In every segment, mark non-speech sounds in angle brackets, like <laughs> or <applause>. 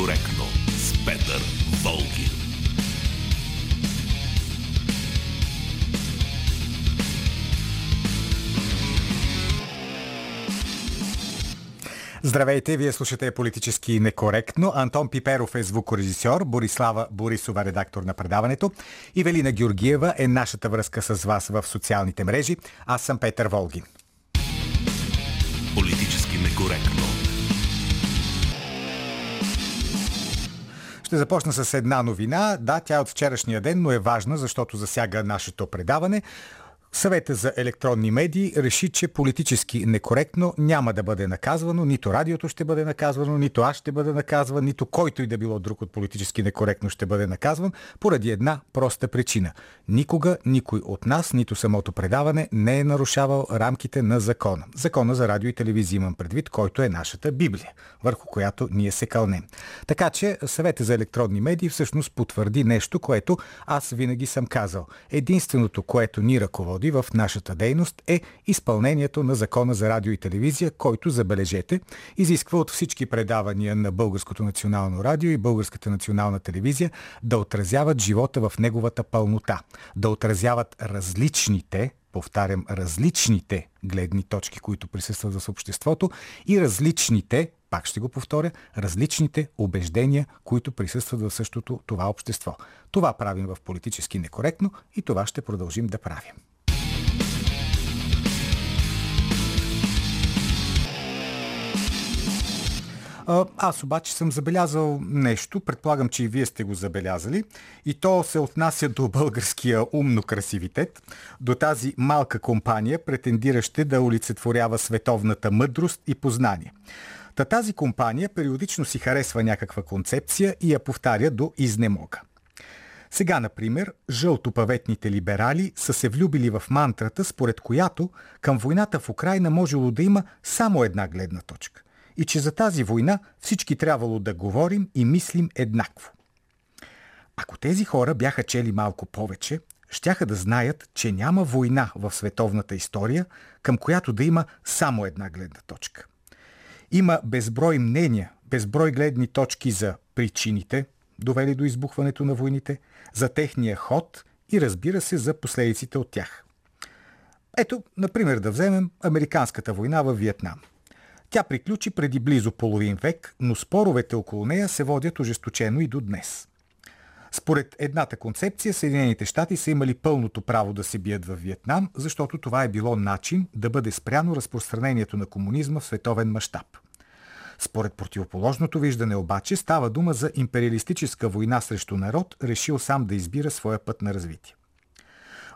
некоректно с Петър Волгин. Здравейте, вие слушате политически некоректно. Антон Пиперов е звукорежисьор, Борислава Борисова редактор на предаването и Велина Георгиева е нашата връзка с вас в социалните мрежи. Аз съм Петър Волгин. Политически некоректно. Ще започна с една новина. Да, тя е от вчерашния ден, но е важна, защото засяга нашето предаване. Съвета за електронни медии реши, че политически некоректно няма да бъде наказвано, нито радиото ще бъде наказвано, нито аз ще бъде наказван, нито който и да било друг от политически некоректно ще бъде наказван, поради една проста причина. Никога никой от нас, нито самото предаване, не е нарушавал рамките на закона. Закона за радио и телевизия имам предвид, който е нашата Библия, върху която ние се кълнем. Така че Съвета за електронни медии всъщност потвърди нещо, което аз винаги съм казал. Единственото, което ни ръководи води в нашата дейност е изпълнението на Закона за радио и телевизия, който, забележете, изисква от всички предавания на Българското национално радио и Българската национална телевизия да отразяват живота в неговата пълнота, да отразяват различните, повтарям, различните гледни точки, които присъстват в обществото и различните, пак ще го повторя, различните убеждения, които присъстват в същото това общество. Това правим в политически некоректно и това ще продължим да правим. Аз обаче съм забелязал нещо, предполагам, че и вие сте го забелязали, и то се отнася до българския умно красивитет, до тази малка компания, претендираща да олицетворява световната мъдрост и познание. Та тази компания периодично си харесва някаква концепция и я повтаря до изнемога. Сега, например, жълтопаветните либерали са се влюбили в мантрата, според която към войната в Украина можело да има само една гледна точка и че за тази война всички трябвало да говорим и мислим еднакво. Ако тези хора бяха чели малко повече, щяха да знаят, че няма война в световната история, към която да има само една гледна точка. Има безброй мнения, безброй гледни точки за причините, довели до избухването на войните, за техния ход и разбира се за последиците от тях. Ето, например, да вземем Американската война в Виетнам. Тя приключи преди близо половин век, но споровете около нея се водят ожесточено и до днес. Според едната концепция, Съединените щати са имали пълното право да се бият в Виетнам, защото това е било начин да бъде спряно разпространението на комунизма в световен мащаб. Според противоположното виждане обаче става дума за империалистическа война срещу народ, решил сам да избира своя път на развитие.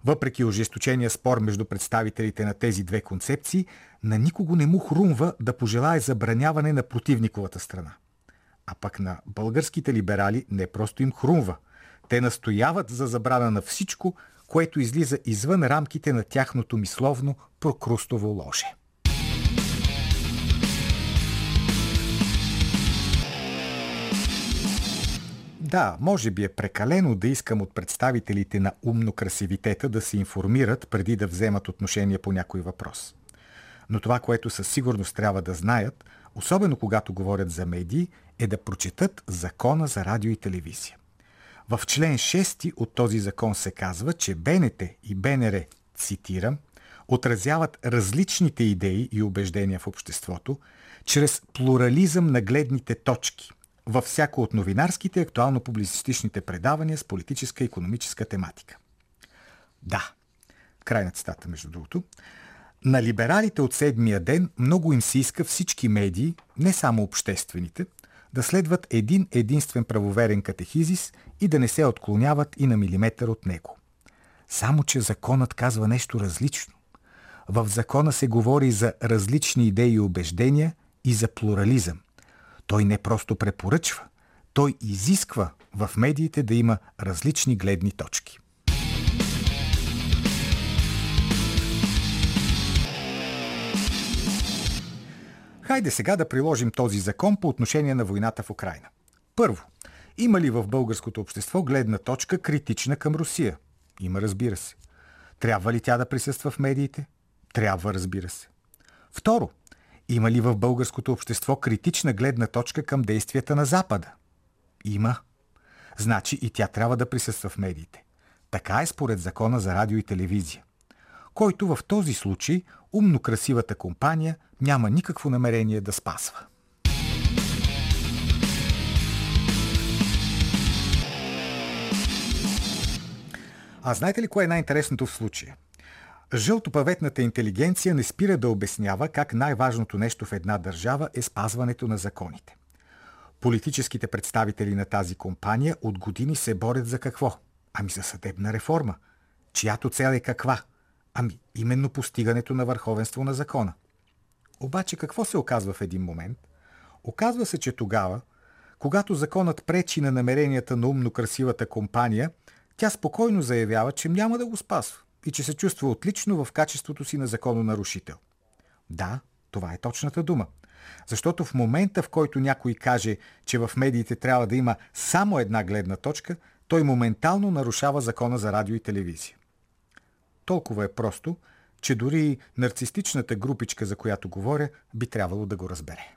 Въпреки ожесточения спор между представителите на тези две концепции, на никого не му хрумва да пожелае забраняване на противниковата страна. А пък на българските либерали не просто им хрумва. Те настояват за забрана на всичко, което излиза извън рамките на тяхното мисловно прокрустово ложе. Да, може би е прекалено да искам от представителите на умно красивитета да се информират преди да вземат отношение по някой въпрос. Но това, което със сигурност трябва да знаят, особено когато говорят за медии, е да прочетат закона за радио и телевизия. В член 6 от този закон се казва, че БНТ и БНР, цитирам, отразяват различните идеи и убеждения в обществото чрез плурализъм на гледните точки – във всяко от новинарските актуално-публицистичните предавания с политическа и економическа тематика. Да, край на цитата, между другото. На либералите от седмия ден много им се иска всички медии, не само обществените, да следват един единствен правоверен катехизис и да не се отклоняват и на милиметър от него. Само, че законът казва нещо различно. В закона се говори за различни идеи и убеждения и за плурализъм. Той не просто препоръчва, той изисква в медиите да има различни гледни точки. Хайде сега да приложим този закон по отношение на войната в Украина. Първо, има ли в българското общество гледна точка критична към Русия? Има, разбира се. Трябва ли тя да присъства в медиите? Трябва, разбира се. Второ, има ли в българското общество критична гледна точка към действията на Запада? Има. Значи и тя трябва да присъства в медиите. Така е според закона за радио и телевизия, който в този случай умно красивата компания няма никакво намерение да спасва. А знаете ли кое е най-интересното в случая? Жълтопаветната интелигенция не спира да обяснява как най-важното нещо в една държава е спазването на законите. Политическите представители на тази компания от години се борят за какво? Ами за съдебна реформа. Чиято цел е каква? Ами именно постигането на върховенство на закона. Обаче какво се оказва в един момент? Оказва се, че тогава, когато законът пречи на намеренията на умно красивата компания, тя спокойно заявява, че няма да го спасва и че се чувства отлично в качеството си на закононарушител. Да, това е точната дума. Защото в момента, в който някой каже, че в медиите трябва да има само една гледна точка, той моментално нарушава закона за радио и телевизия. Толкова е просто, че дори нарцистичната групичка, за която говоря, би трябвало да го разбере.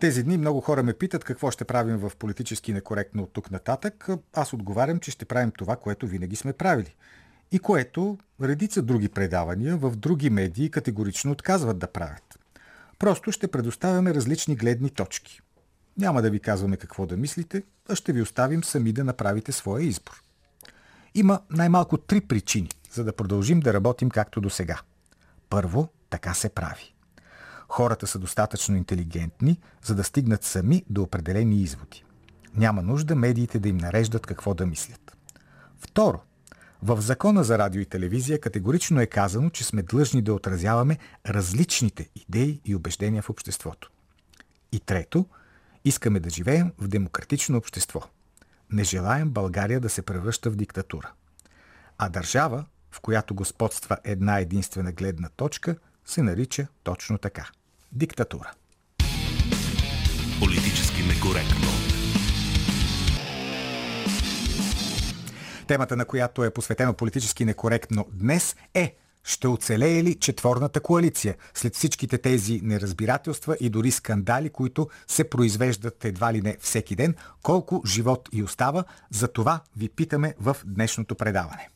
Тези дни много хора ме питат какво ще правим в политически некоректно от тук нататък. Аз отговарям, че ще правим това, което винаги сме правили. И което редица други предавания в други медии категорично отказват да правят. Просто ще предоставяме различни гледни точки. Няма да ви казваме какво да мислите, а ще ви оставим сами да направите своя избор. Има най-малко три причини, за да продължим да работим както до сега. Първо, така се прави. Хората са достатъчно интелигентни, за да стигнат сами до определени изводи. Няма нужда медиите да им нареждат какво да мислят. Второ, в закона за радио и телевизия категорично е казано, че сме длъжни да отразяваме различните идеи и убеждения в обществото. И трето, искаме да живеем в демократично общество. Не желаем България да се превръща в диктатура. А държава, в която господства една единствена гледна точка, се нарича точно така – диктатура. Политически некоректно. Темата, на която е посветено политически некоректно днес е ще оцелее ли четворната коалиция след всичките тези неразбирателства и дори скандали, които се произвеждат едва ли не всеки ден? Колко живот и остава? За това ви питаме в днешното предаване.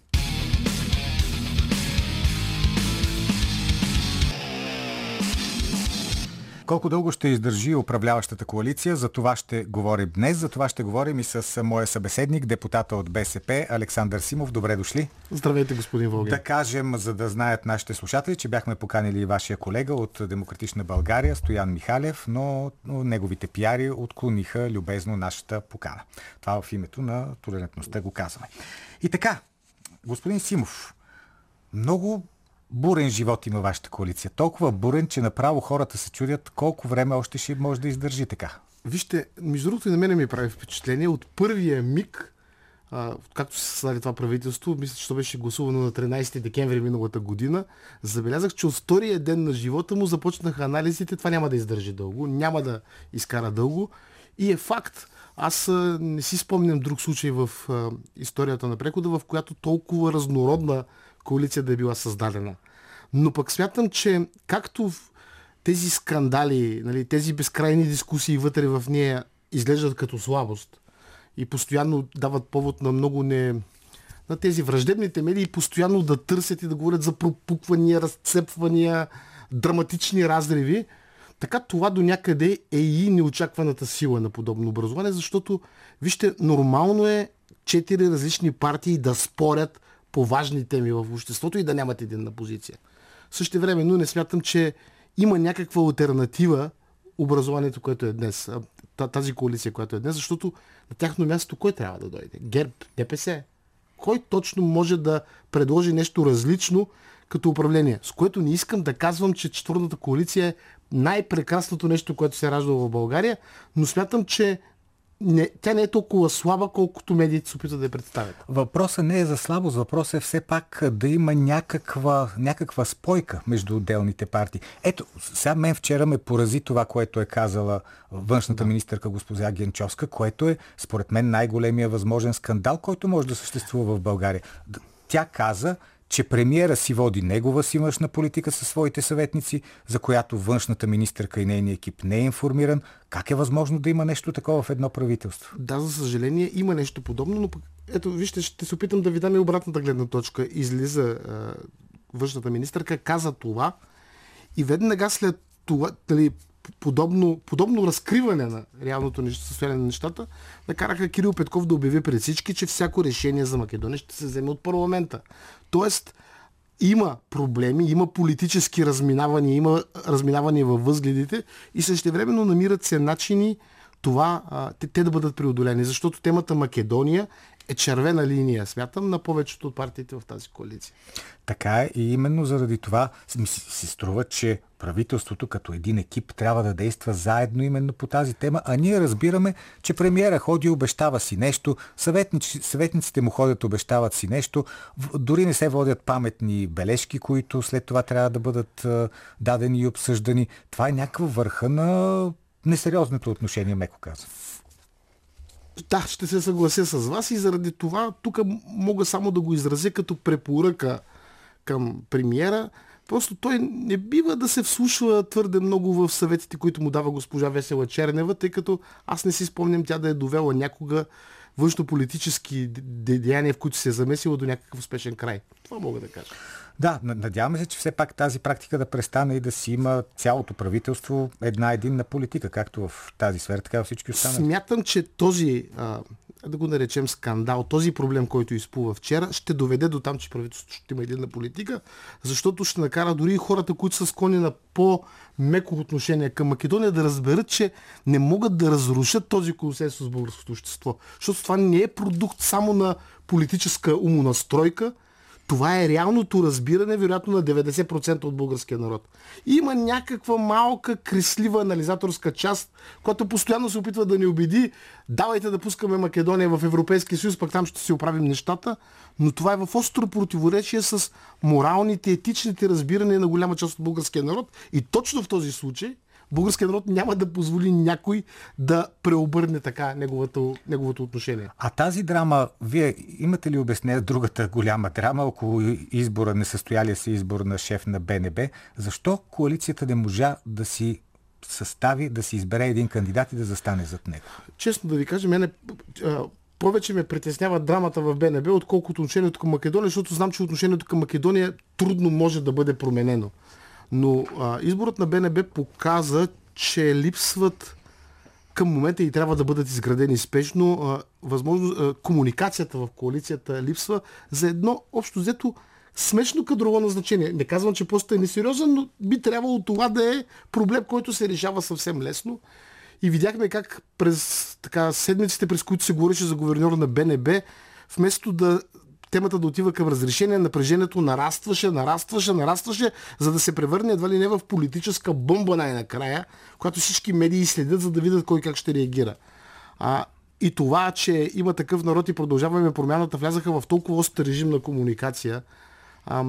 Колко дълго ще издържи управляващата коалиция, за това ще говорим днес. За това ще говорим и с моя събеседник, депутата от БСП, Александър Симов. Добре дошли. Здравейте, господин Волгин. Да кажем, за да знаят нашите слушатели, че бяхме поканили и вашия колега от Демократична България, Стоян Михалев, но неговите пиари отклониха любезно нашата покана. Това в името на толерантността го казваме. И така, господин Симов, много бурен живот има вашата коалиция. Толкова бурен, че направо хората се чудят колко време още ще може да издържи така. Вижте, между другото и на мене ми прави впечатление. От първия миг, а, както се създаде това правителство, мисля, че то беше гласувано на 13 декември миналата година, забелязах, че от втория ден на живота му започнаха анализите. Това няма да издържи дълго, няма да изкара дълго. И е факт. Аз не си спомням друг случай в а, историята на прехода, в която толкова разнородна коалиция да е била създадена. Но пък смятам, че както тези скандали, нали, тези безкрайни дискусии вътре в нея изглеждат като слабост и постоянно дават повод на много не, на тези враждебните медии постоянно да търсят и да говорят за пропуквания, разцепвания, драматични разриви. Така това до някъде е и неочакваната сила на подобно образование, защото, вижте, нормално е четири различни партии да спорят по важни теми в обществото и да нямат единна позиция. Също време, но не смятам, че има някаква альтернатива образованието, което е днес, тази коалиция, която е днес, защото на тяхно място кой трябва да дойде? ГЕРБ, ДПС. Кой точно може да предложи нещо различно като управление? С което не искам да казвам, че четвърната коалиция е най-прекрасното нещо, което се е ражда в България, но смятам, че не, тя не е толкова слаба, колкото медиите се опитват да я представят. Въпросът не е за слабост, въпросът е все пак да има някаква, някаква спойка между отделните партии. Ето, сега мен вчера ме порази това, което е казала външната да. министърка госпожа Генчовска, което е, според мен, най-големия възможен скандал, който може да съществува в България. Тя каза, че премиера си води негова си външна политика със своите съветници, за която външната министърка и нейния екип не е информиран. Как е възможно да има нещо такова в едно правителство? Да, за съжаление има нещо подобно, но ето, вижте, ще се опитам да ви дам и обратната гледна точка. Излиза а, външната министърка, каза това и веднага след това, дали, подобно, подобно разкриване на реалното състояние на нещата, накараха Кирил Петков да обяви пред всички, че всяко решение за Македония ще се вземе от парламента. Тоест, има проблеми, има политически разминавания, има разминавания във възгледите и същевременно намират се начини това, те, те да бъдат преодолени. Защото темата Македония е червена линия, смятам, на повечето от партиите в тази коалиция. Така е и именно заради това ми си струва, че правителството като един екип трябва да действа заедно именно по тази тема, а ние разбираме, че премиера ходи обещава си нещо, съветници, съветниците му ходят обещават си нещо, дори не се водят паметни бележки, които след това трябва да бъдат дадени и обсъждани. Това е някаква върха на несериозното отношение, меко казвам. Да, ще се съглася с вас и заради това тук мога само да го изразя като препоръка към премиера. Просто той не бива да се вслушва твърде много в съветите, които му дава госпожа Весела Чернева, тъй като аз не си спомням тя да е довела някога външно-политически деяния, в които се е замесила до някакъв успешен край. Това мога да кажа. Да, надяваме се, че все пак тази практика да престане и да си има цялото правителство една единна политика, както в тази сфера, така и всички останали. Смятам, че този, а, да го наречем скандал, този проблем, който изплува вчера, ще доведе до там, че правителството ще има единна политика, защото ще накара дори и хората, които са склонни на по-меко отношение към Македония, да разберат, че не могат да разрушат този консенсус в българското общество. Защото това не е продукт само на политическа умонастройка, това е реалното разбиране, вероятно, на 90% от българския народ. Има някаква малка, креслива анализаторска част, която постоянно се опитва да ни убеди, давайте да пускаме Македония в Европейския съюз, пък там ще си оправим нещата, но това е в остро противоречие с моралните, етичните разбирания на голяма част от българския народ. И точно в този случай българският народ няма да позволи някой да преобърне така неговото, неговото отношение. А тази драма, вие имате ли обяснение другата голяма драма около избора, несъстоялия се избор на шеф на БНБ? Защо коалицията не можа да си състави, да си избере един кандидат и да застане зад него? Честно да ви кажа, мене повече ме притеснява драмата в БНБ, отколкото отношението към Македония, защото знам, че отношението към Македония трудно може да бъде променено. Но а, изборът на БНБ показа, че липсват към момента и трябва да бъдат изградени спешно. А, възможно, а, комуникацията в коалицията липсва за едно общо взето смешно кадрово назначение. Не казвам, че постът е несериозен, но би трябвало това да е проблем, който се решава съвсем лесно. И видяхме как през така, седмиците, през които се говореше за говерньор на БНБ, вместо да темата да отива към разрешение, напрежението нарастваше, нарастваше, нарастваше, за да се превърне едва ли не в политическа бомба най-накрая, която всички медии следят, за да видят кой как ще реагира. А, и това, че има такъв народ и продължаваме промяната, влязаха в толкова остър режим на комуникация, а,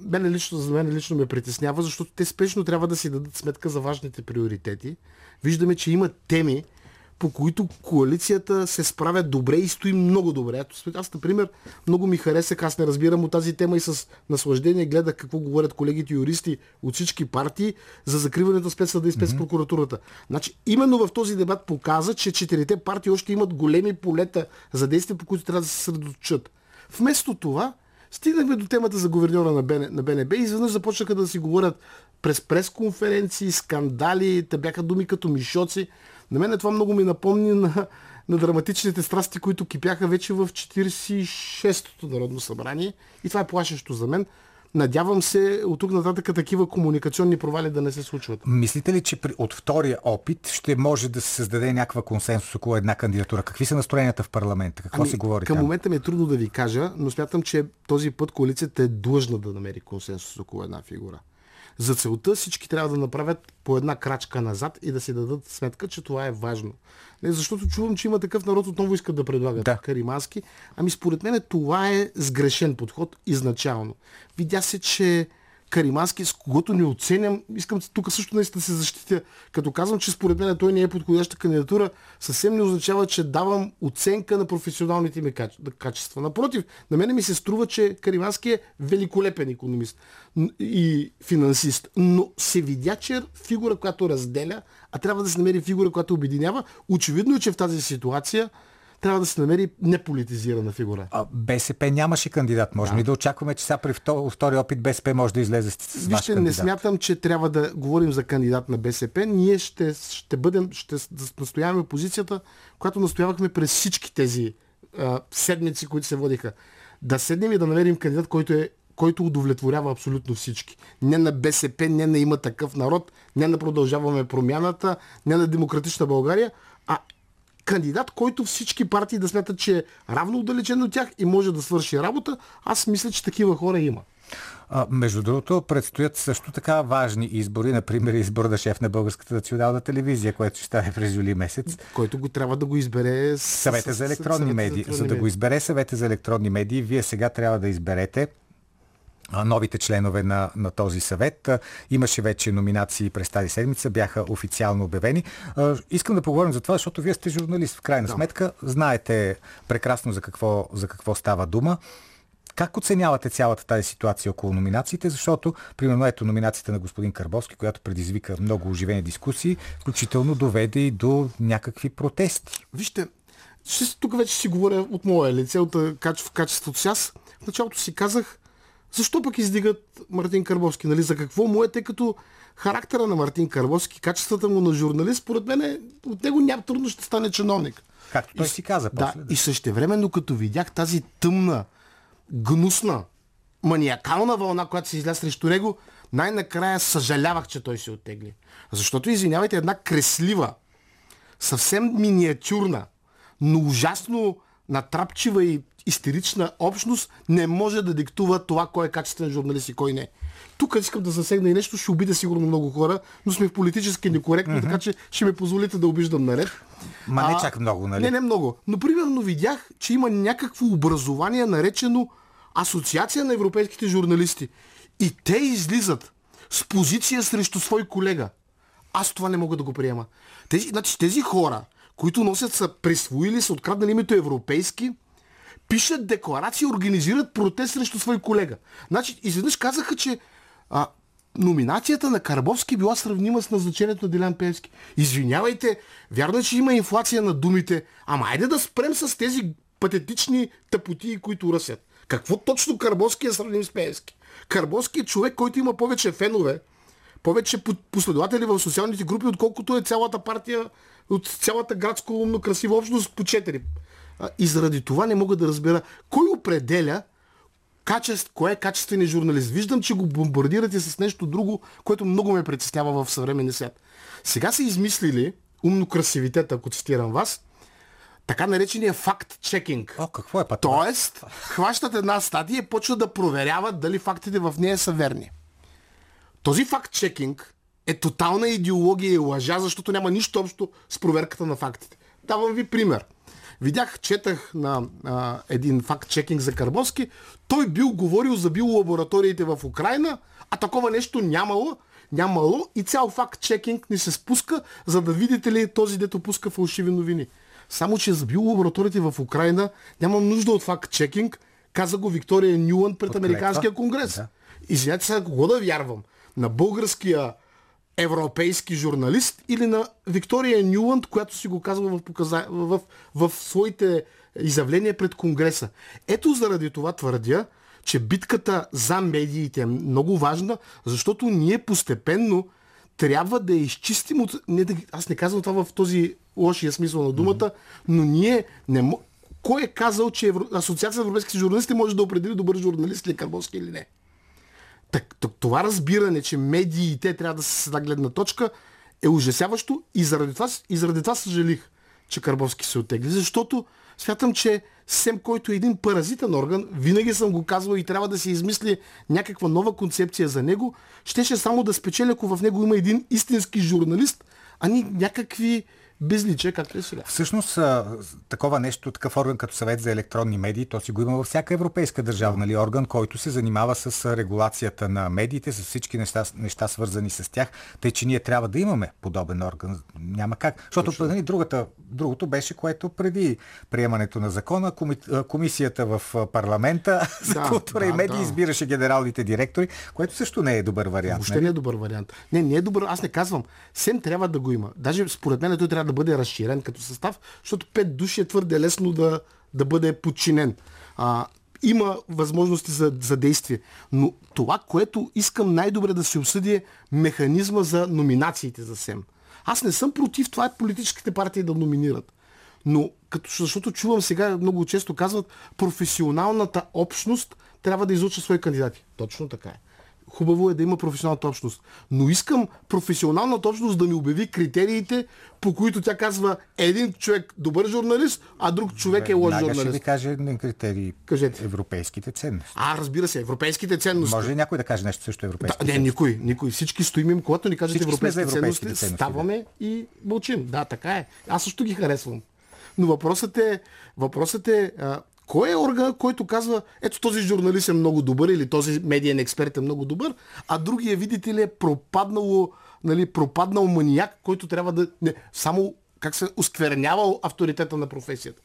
мене лично, за мен лично ме притеснява, защото те спешно трябва да си дадат сметка за важните приоритети. Виждаме, че има теми, по които коалицията се справя добре и стои много добре. Аз, например, много ми хареса, аз не разбирам от тази тема и с наслаждение гледах какво говорят колегите юристи от всички партии за закриването на спецсъда и спецпрокуратурата. Значи, именно в този дебат показа, че четирите партии още имат големи полета за действия, по които трябва да се съсредоточат. Вместо това, стигнахме до темата за говерньора на, БН, на БНБ и изведнъж започнаха да си говорят през пресконференции, скандали, те бяха думи като мишоци. На мен това много ми напомни на, на драматичните страсти, които кипяха вече в 46-то Народно събрание. И това е плашещо за мен. Надявам се от тук нататък такива комуникационни провали да не се случват. Мислите ли, че при, от втория опит ще може да се създаде някаква консенсус около една кандидатура? Какви са настроенията в парламента? Какво ами, се говори Към там? момента ми е трудно да ви кажа, но смятам, че този път коалицията е длъжна да намери консенсус около една фигура. За целта всички трябва да направят по една крачка назад и да си дадат сметка, че това е важно. Не, защото чувам, че има такъв народ, отново искат да предлагат да. Каримански. Ами според мен това е сгрешен подход изначално. Видя се, че Каримански, с когото не оценям, искам тук също наистина да се защитя, като казвам, че според мен той не е подходяща кандидатура, съвсем не означава, че давам оценка на професионалните ми качества. Напротив, на мен ми се струва, че Каримански е великолепен економист и финансист, но се видя, че е фигура, която разделя, а трябва да се намери фигура, която обединява. Очевидно е, че в тази ситуация трябва да се намери неполитизирана фигура. А, БСП нямаше кандидат. Можем да. ли да очакваме, че сега при втори опит БСП може да излезе с Вижте, не смятам, че трябва да говорим за кандидат на БСП. Ние ще, ще бъдем, ще настояваме позицията, която настоявахме през всички тези а, седмици, които се водиха. Да седнем и да намерим кандидат, който е който удовлетворява абсолютно всички. Не на БСП, не на има такъв народ, не на продължаваме промяната, не на демократична България, а кандидат, който всички партии да смятат, че е равно отдалечен от тях и може да свърши работа, аз мисля, че такива хора има. А, между другото, предстоят също така важни избори, например избор на шеф на Българската национална телевизия, което ще стане през юли месец. Който го трябва да го избере съвета за електронни медии. За да го избере съвета за електронни медии, вие сега трябва да изберете новите членове на, на този съвет. Имаше вече номинации през тази седмица, бяха официално обявени. Искам да поговорим за това, защото вие сте журналист в крайна да. сметка. Знаете прекрасно за какво, за какво става дума. Как оценявате цялата тази ситуация около номинациите? Защото, примерно, ето номинацията на господин Карбовски, която предизвика много оживени дискусии, включително доведе и до някакви протести. Вижте, ще, тук вече си говоря от моя лице, от, в качеството си. Аз в началото си казах, защо пък издигат Мартин Карбовски? Нали? За какво му е, тъй като характера на Мартин Карбовски, качествата му на журналист, според мен е, от него няма трудно ще стане чиновник. Както той и, си каза да, после. Да. И същевременно, като видях тази тъмна, гнусна, маниакална вълна, която се изля срещу него, най-накрая съжалявах, че той се оттегли. Защото, извинявайте, една креслива, съвсем миниатюрна, но ужасно натрапчива и истерична общност не може да диктува това кой е качествен журналист и кой не. Тук искам да засегна и нещо, ще обида сигурно много хора, но сме политически некоректни, mm-hmm. така че ще ме позволите да обиждам наред. Ма не чак много, нали? Не, не много. Но примерно видях, че има някакво образование, наречено Асоциация на европейските журналисти. И те излизат с позиция срещу свой колега. Аз това не мога да го приема. Тези, значи, тези хора, които носят са присвоили, са откраднали името европейски, пишат декларации, организират протест срещу свой колега. Значи, изведнъж казаха, че а, номинацията на Карбовски била сравнима с назначението на Делян Певски. Извинявайте, вярно е, че има инфлация на думите, ама айде да спрем с тези патетични тъпотии, които ръсят. Какво точно Карбовски е сравним с Певски? Карбовски е човек, който има повече фенове, повече последователи в социалните групи, отколкото е цялата партия, от цялата градско умно красива общност по четири. И заради това не мога да разбера кой определя качеств, кое е качествен журналист. Виждам, че го бомбардирате с нещо друго, което много ме притеснява в съвременния свят. Сега са измислили умно красивитет, ако цитирам вас, така наречения факт-чекинг. О, какво е път? Тоест, хващат една статия и почват да проверяват дали фактите в нея са верни. Този факт-чекинг е тотална идеология и лъжа, защото няма нищо общо с проверката на фактите. Давам ви пример. Видях, четах на а, един факт-чекинг за Карбовски. Той бил говорил за биолабораториите в Украина, а такова нещо нямало. Нямало и цял факт-чекинг ни се спуска, за да видите ли този, дето пуска фалшиви новини. Само, че за биолабораториите в Украина нямам нужда от факт-чекинг, каза го Виктория Нюланд пред Американския конгрес. Да. Извинете сега, кого да вярвам? На българския европейски журналист или на Виктория Нюланд, която си го казва в, показа... в, в, в своите изявления пред Конгреса. Ето заради това твърдя, че битката за медиите е много важна, защото ние постепенно трябва да изчистим от... Не да... Аз не казвам това в този лошия смисъл на думата, mm-hmm. но ние не Кой е казал, че Евро... Асоциация на европейските журналисти може да определи добър журналист ли е Карбовски или не? Так, това разбиране, че медиите трябва да се с една гледна точка, е ужасяващо и заради това, и заради това съжалих, че Карбовски се отегли, защото смятам, че СЕМ, който е един паразитен орган, винаги съм го казвал и трябва да се измисли някаква нова концепция за него, щеше само да спечели, ако в него има един истински журналист, а ни някакви безличие, както е сега. Всъщност, такова нещо, такъв орган като съвет за електронни медии, то си го има във всяка европейска държава, нали, орган, който се занимава с регулацията на медиите, с всички неща, неща свързани с тях, тъй че ние трябва да имаме подобен орган. Няма как. Защото нали, другата, другото беше, което преди приемането на закона, комисията в парламента <laughs> за да, култура да, и медии да. избираше генералните директори, което също не е добър вариант. Въобще нали? не е добър вариант. Не, не е добър. Аз не казвам. СЕМ трябва да го има. Даже според мен той трябва да бъде разширен като състав, защото пет души е твърде лесно да, да бъде подчинен. А, има възможности за, за действие. Но това, което искам най-добре да се обсъди е механизма за номинациите за СЕМ. Аз не съм против това политическите партии да номинират. Но като, защото чувам сега, много често казват, професионалната общност трябва да излуча свои кандидати. Точно така е хубаво е да има професионалната общност. Но искам професионалната общност да ми обяви критериите, по които тя казва един човек добър журналист, а друг човек е лош журналист. ще ви каже един критерий. Кажете. Европейските ценности. А, разбира се, европейските ценности. Може ли някой да каже нещо също европейски да, Не, никой, никой. Всички стоим им, когато ни кажат европейски ценности, ценности, ставаме да. и мълчим. Да, така е. Аз също ги харесвам. Но въпросът е, въпросът е а, кой е орган, който казва, ето този журналист е много добър или този медиен експерт е много добър, а другия, видите ли, е пропаднало, нали, пропаднал маниак, който трябва да... Не, само как се осквернявал авторитета на професията.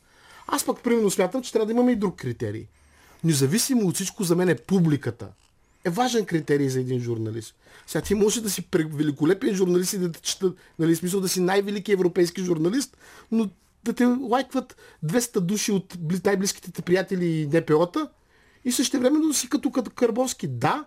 Аз пък примерно смятам, че трябва да имаме и друг критерий. Независимо от всичко, за мен е публиката. Е важен критерий за един журналист. Сега ти може да си великолепен журналист и да те чета, нали, смисъл да си най-велики европейски журналист, но да те лайкват 200 души от най-близките ти приятели и НПО-та и също времено си като, като Карбовски. Да,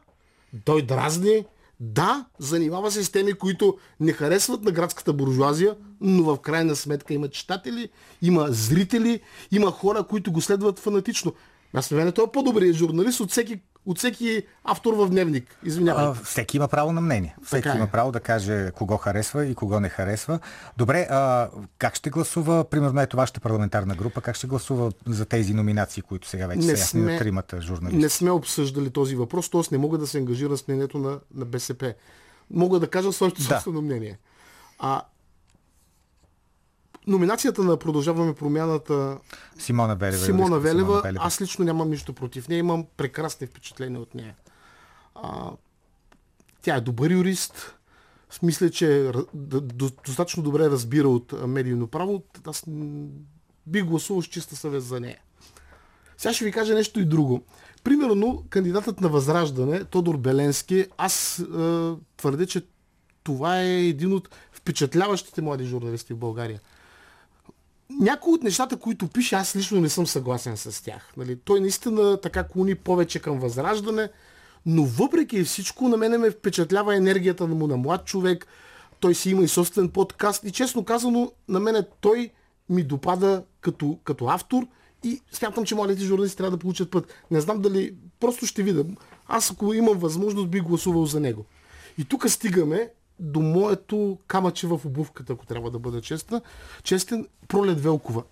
той дразни, да, занимава се с теми, които не харесват на градската буржуазия, но в крайна сметка има читатели, има зрители, има хора, които го следват фанатично. Аз на мен той е по-добрият журналист от всеки от всеки автор в дневник. Извинявай. Всеки има право на мнение. Всеки така е. има право да каже кого харесва и кого не харесва. Добре, а, как ще гласува, примерно ето вашата парламентарна група, как ще гласува за тези номинации, които сега вече не са ясни на тримата журналисти? Не сме обсъждали този въпрос, т.е. не мога да се ангажира с мнението на, на БСП. Мога да кажа своето да. собствено мнение. А номинацията на Продължаваме промяната Симона Велева. Симона Велева, Симона Велева. Аз лично нямам нищо против нея. Имам прекрасни впечатления от нея. А, тя е добър юрист. Мисля, че достатъчно добре разбира от медийно право. Аз бих гласувал с чиста съвест за нея. Сега ще ви кажа нещо и друго. Примерно, кандидатът на Възраждане, Тодор Беленски, аз е, твърдя, че това е един от впечатляващите млади журналисти в България някои от нещата, които пише, аз лично не съм съгласен с тях. Нали? Той наистина така клони повече към възраждане, но въпреки всичко на мене ме впечатлява енергията му на млад човек. Той си има и собствен подкаст и честно казано, на мене той ми допада като, като автор и смятам, че младите журналисти трябва да получат път. Не знам дали, просто ще видя. Аз ако имам възможност, би гласувал за него. И тук стигаме до моето камъче в обувката, ако трябва да бъда честна. Честен Пролет Велкова.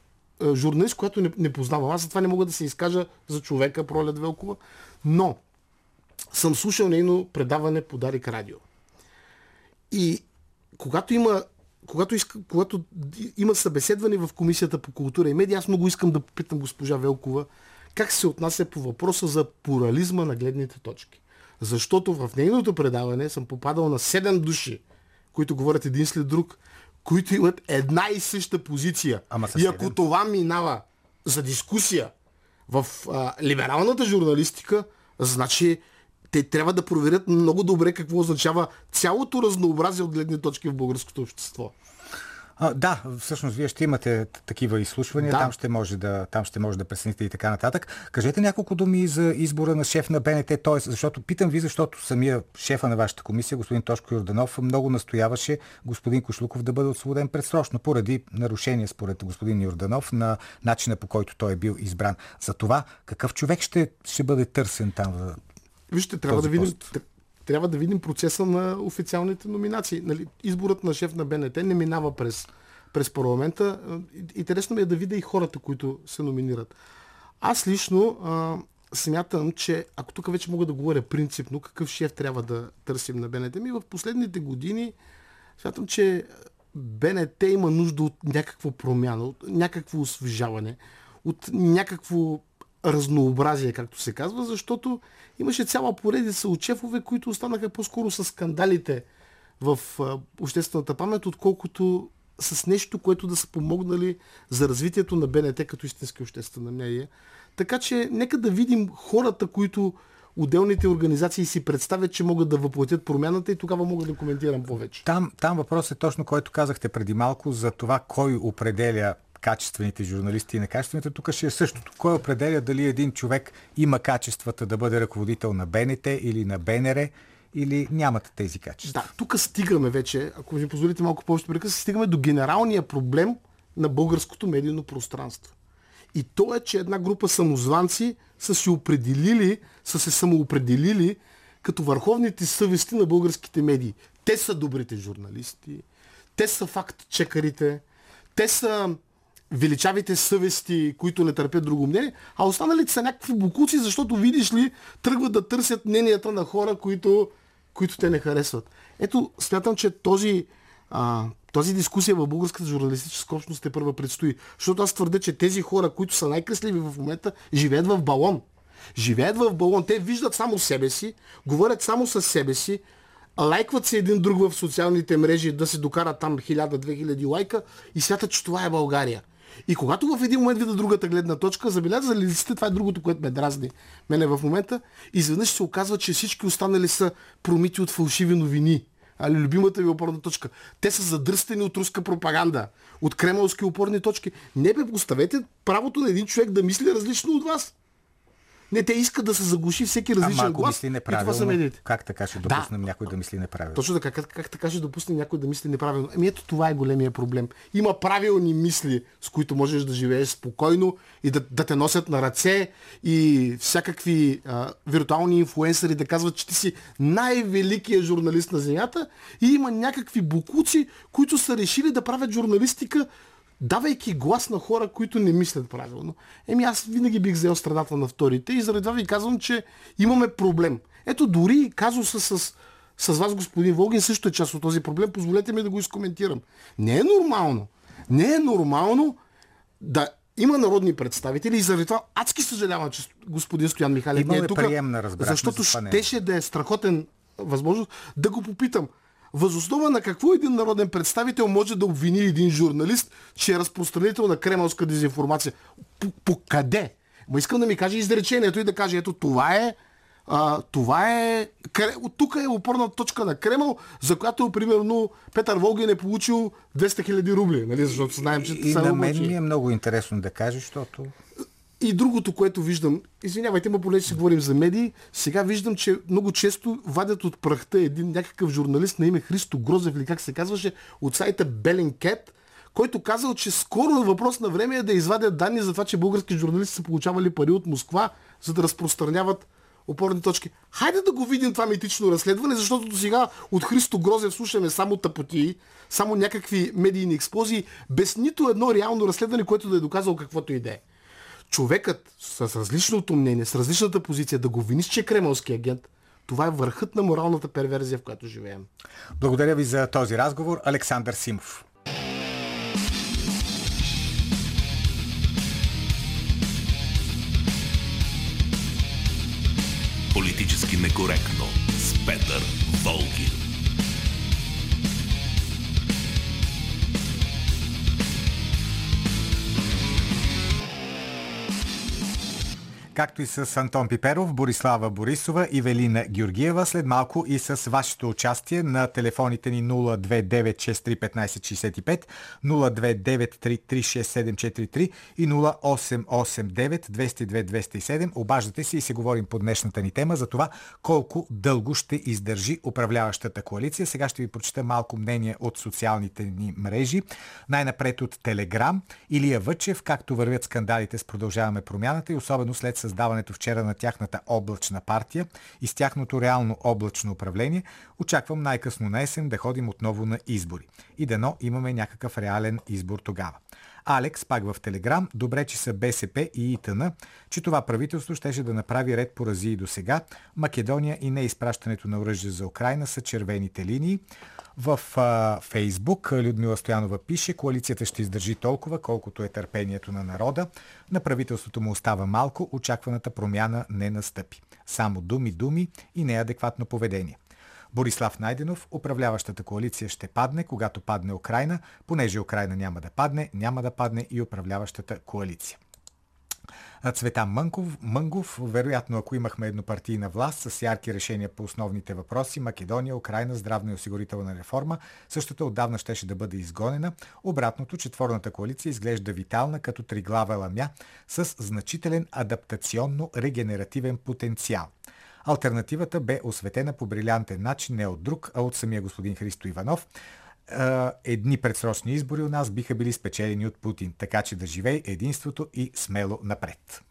Е, журналист, която не, не познавам. Аз затова не мога да се изкажа за човека Пролет Велкова. Но съм слушал нейно предаване по Дарик Радио. И когато има когато, иска, когато има събеседване в Комисията по култура и медия, аз много искам да попитам госпожа Велкова как се отнася по въпроса за плурализма на гледните точки. Защото в нейното предаване съм попадал на 7 души, които говорят един след друг, които имат една и съща позиция. Ама и ако това минава за дискусия в а, либералната журналистика, значи те трябва да проверят много добре какво означава цялото разнообразие от гледни точки в българското общество. А, да, всъщност вие ще имате такива изслушвания, да. там, ще може да, там ще може да пресените и така нататък. Кажете няколко думи за избора на шеф на БНТ, т.е. защото питам ви, защото самия шефа на вашата комисия, господин Тошко Йорданов, много настояваше господин Кошлуков да бъде освободен предсрочно, поради нарушение, според господин Йорданов, на начина по който той е бил избран. За това какъв човек ще, ще бъде търсен там? Вижте, трябва да видим, трябва да видим процеса на официалните номинации. Нали, изборът на шеф на БНТ не минава през, през парламента. Интересно ми е да видя и хората, които се номинират. Аз лично а, смятам, че ако тук вече мога да говоря принципно, какъв шеф трябва да търсим на БНТ, ми в последните години смятам, че БНТ има нужда от някаква промяна, от някакво освежаване, от някакво разнообразие, както се казва, защото имаше цяла поредица от шефове, които останаха по-скоро с скандалите в обществената памет, отколкото с нещо, което да са помогнали за развитието на БНТ като истински обществена медия. Така че нека да видим хората, които отделните организации си представят, че могат да въплатят промяната и тогава мога да коментирам повече. Там, там въпрос е точно, който казахте преди малко за това кой определя качествените журналисти и некачествените. Тук ще е същото. Кой определя дали един човек има качествата да бъде ръководител на БНТ или на БНР или нямате тези качества? Да, тук стигаме вече, ако ми позволите малко повече прекъс, стигаме до генералния проблем на българското медийно пространство. И то е, че една група самозванци са се определили, са се самоопределили като върховните съвести на българските медии. Те са добрите журналисти, те са факт-чекарите, те са величавите съвести, които не търпят друго мнение, а останалите са някакви букуци, защото видиш ли, тръгват да търсят мненията на хора, които, които те не харесват. Ето, смятам, че този, а, тази дискусия в българската журналистическа общност те първа предстои. Защото аз твърдя, че тези хора, които са най-кресливи в момента, живеят в балон. Живеят в балон. Те виждат само себе си, говорят само с себе си, лайкват се един друг в социалните мрежи да се докарат там 1000-2000 лайка и смятат, че това е България. И когато в един момент видя другата гледна точка, забеляза ли сте, това е другото, което ме дразни мене в момента, изведнъж се оказва, че всички останали са промити от фалшиви новини. Али любимата ви опорна точка. Те са задръстени от руска пропаганда, от кремълски опорни точки. Не бе, оставете правото на един човек да мисли различно от вас. Не, те искат да се заглуши всеки различен Ама ако глас. мисли и неправилно, това са медиите. как така ще допуснем някой да мисли неправилно? Точно така, как, как така ще допусне някой да мисли неправилно? Еми ето това е големия проблем. Има правилни мисли, с които можеш да живееш спокойно и да, да те носят на ръце и всякакви а, виртуални инфуенсъри да казват, че ти си най-великият журналист на земята и има някакви букуци, които са решили да правят журналистика давайки глас на хора, които не мислят правилно. Еми аз винаги бих взел страдата на вторите и заради това ви казвам, че имаме проблем. Ето дори казуса с, с вас, господин Волгин, също е част от този проблем. Позволете ми да го изкоментирам. Не е нормално. Не е нормално да има народни представители и заради това адски съжалявам, че господин Стоян Михайлов Имаме не е тук, приемна, защото щеше да е страхотен възможност да го попитам. Възоснова на какво един народен представител може да обвини един журналист, че е разпространител на кремълска дезинформация? По, по къде? Ма искам да ми каже изречението и да каже, ето това е а, това е... Тук е опорна точка на Кремъл, за която, примерно, Петър Волгин е получил 200 000 рубли, нали? защото знаем, че И на мен ми е много интересно да кажеш, защото И другото, което виждам, извинявайте, ма понеже си говорим за медии, сега виждам, че много често вадят от прахта един някакъв журналист на име Христо Грозев или как се казваше, от сайта Беленкет, който казал, че скоро на въпрос на време е да извадят данни за това, че български журналисти са получавали пари от Москва, за да разпространяват опорни точки. Хайде да го видим това митично разследване, защото до сега от Христо Грозев слушаме само тъпотии, само някакви медийни експлозии, без нито едно реално разследване, което да е доказало каквото и да е човекът с различното мнение, с различната позиция, да го виниш, че е кремълски агент, това е върхът на моралната перверзия, в която живеем. благодаря ви за този разговор. Александър Симов. Политически некоректно с Петър Волгин. Както и с Антон Пиперов, Борислава Борисова и Велина Георгиева. След малко и с вашето участие на телефоните ни 029631565, 029336743 и 0889-202-207. Обаждате се и се говорим по днешната ни тема за това колко дълго ще издържи управляващата коалиция. Сега ще ви прочета малко мнение от социалните ни мрежи. Най-напред от Телеграм. Илия Въчев, както вървят скандалите с Продължаваме промяната и особено след създаването вчера на тяхната облачна партия и с тяхното реално облачно управление, очаквам най-късно на есен да ходим отново на избори. И дано имаме някакъв реален избор тогава. Алекс, пак в Телеграм, добре, че са БСП и ИТН, че това правителство щеше да направи ред по рази и до сега. Македония и неизпращането на оръжие за Украина са червените линии. В а, Фейсбук Людмила Стоянова пише, коалицията ще издържи толкова, колкото е търпението на народа. На правителството му остава малко, очакваната промяна не настъпи. Само думи, думи и неадекватно поведение. Борислав Найденов, управляващата коалиция ще падне, когато падне Украина, понеже Украина няма да падне, няма да падне и управляващата коалиция. Цветан Мънков, Мънгов, вероятно ако имахме еднопартийна власт с ярки решения по основните въпроси, Македония, Украина, здравна и осигурителна реформа, същата отдавна щеше да бъде изгонена. Обратното, четворната коалиция изглежда витална като триглава ламя с значителен адаптационно-регенеративен потенциал. Альтернативата бе осветена по брилянтен начин не от друг, а от самия господин Христо Иванов. Едни предсрочни избори у нас биха били спечелени от Путин, така че да живее единството и смело напред.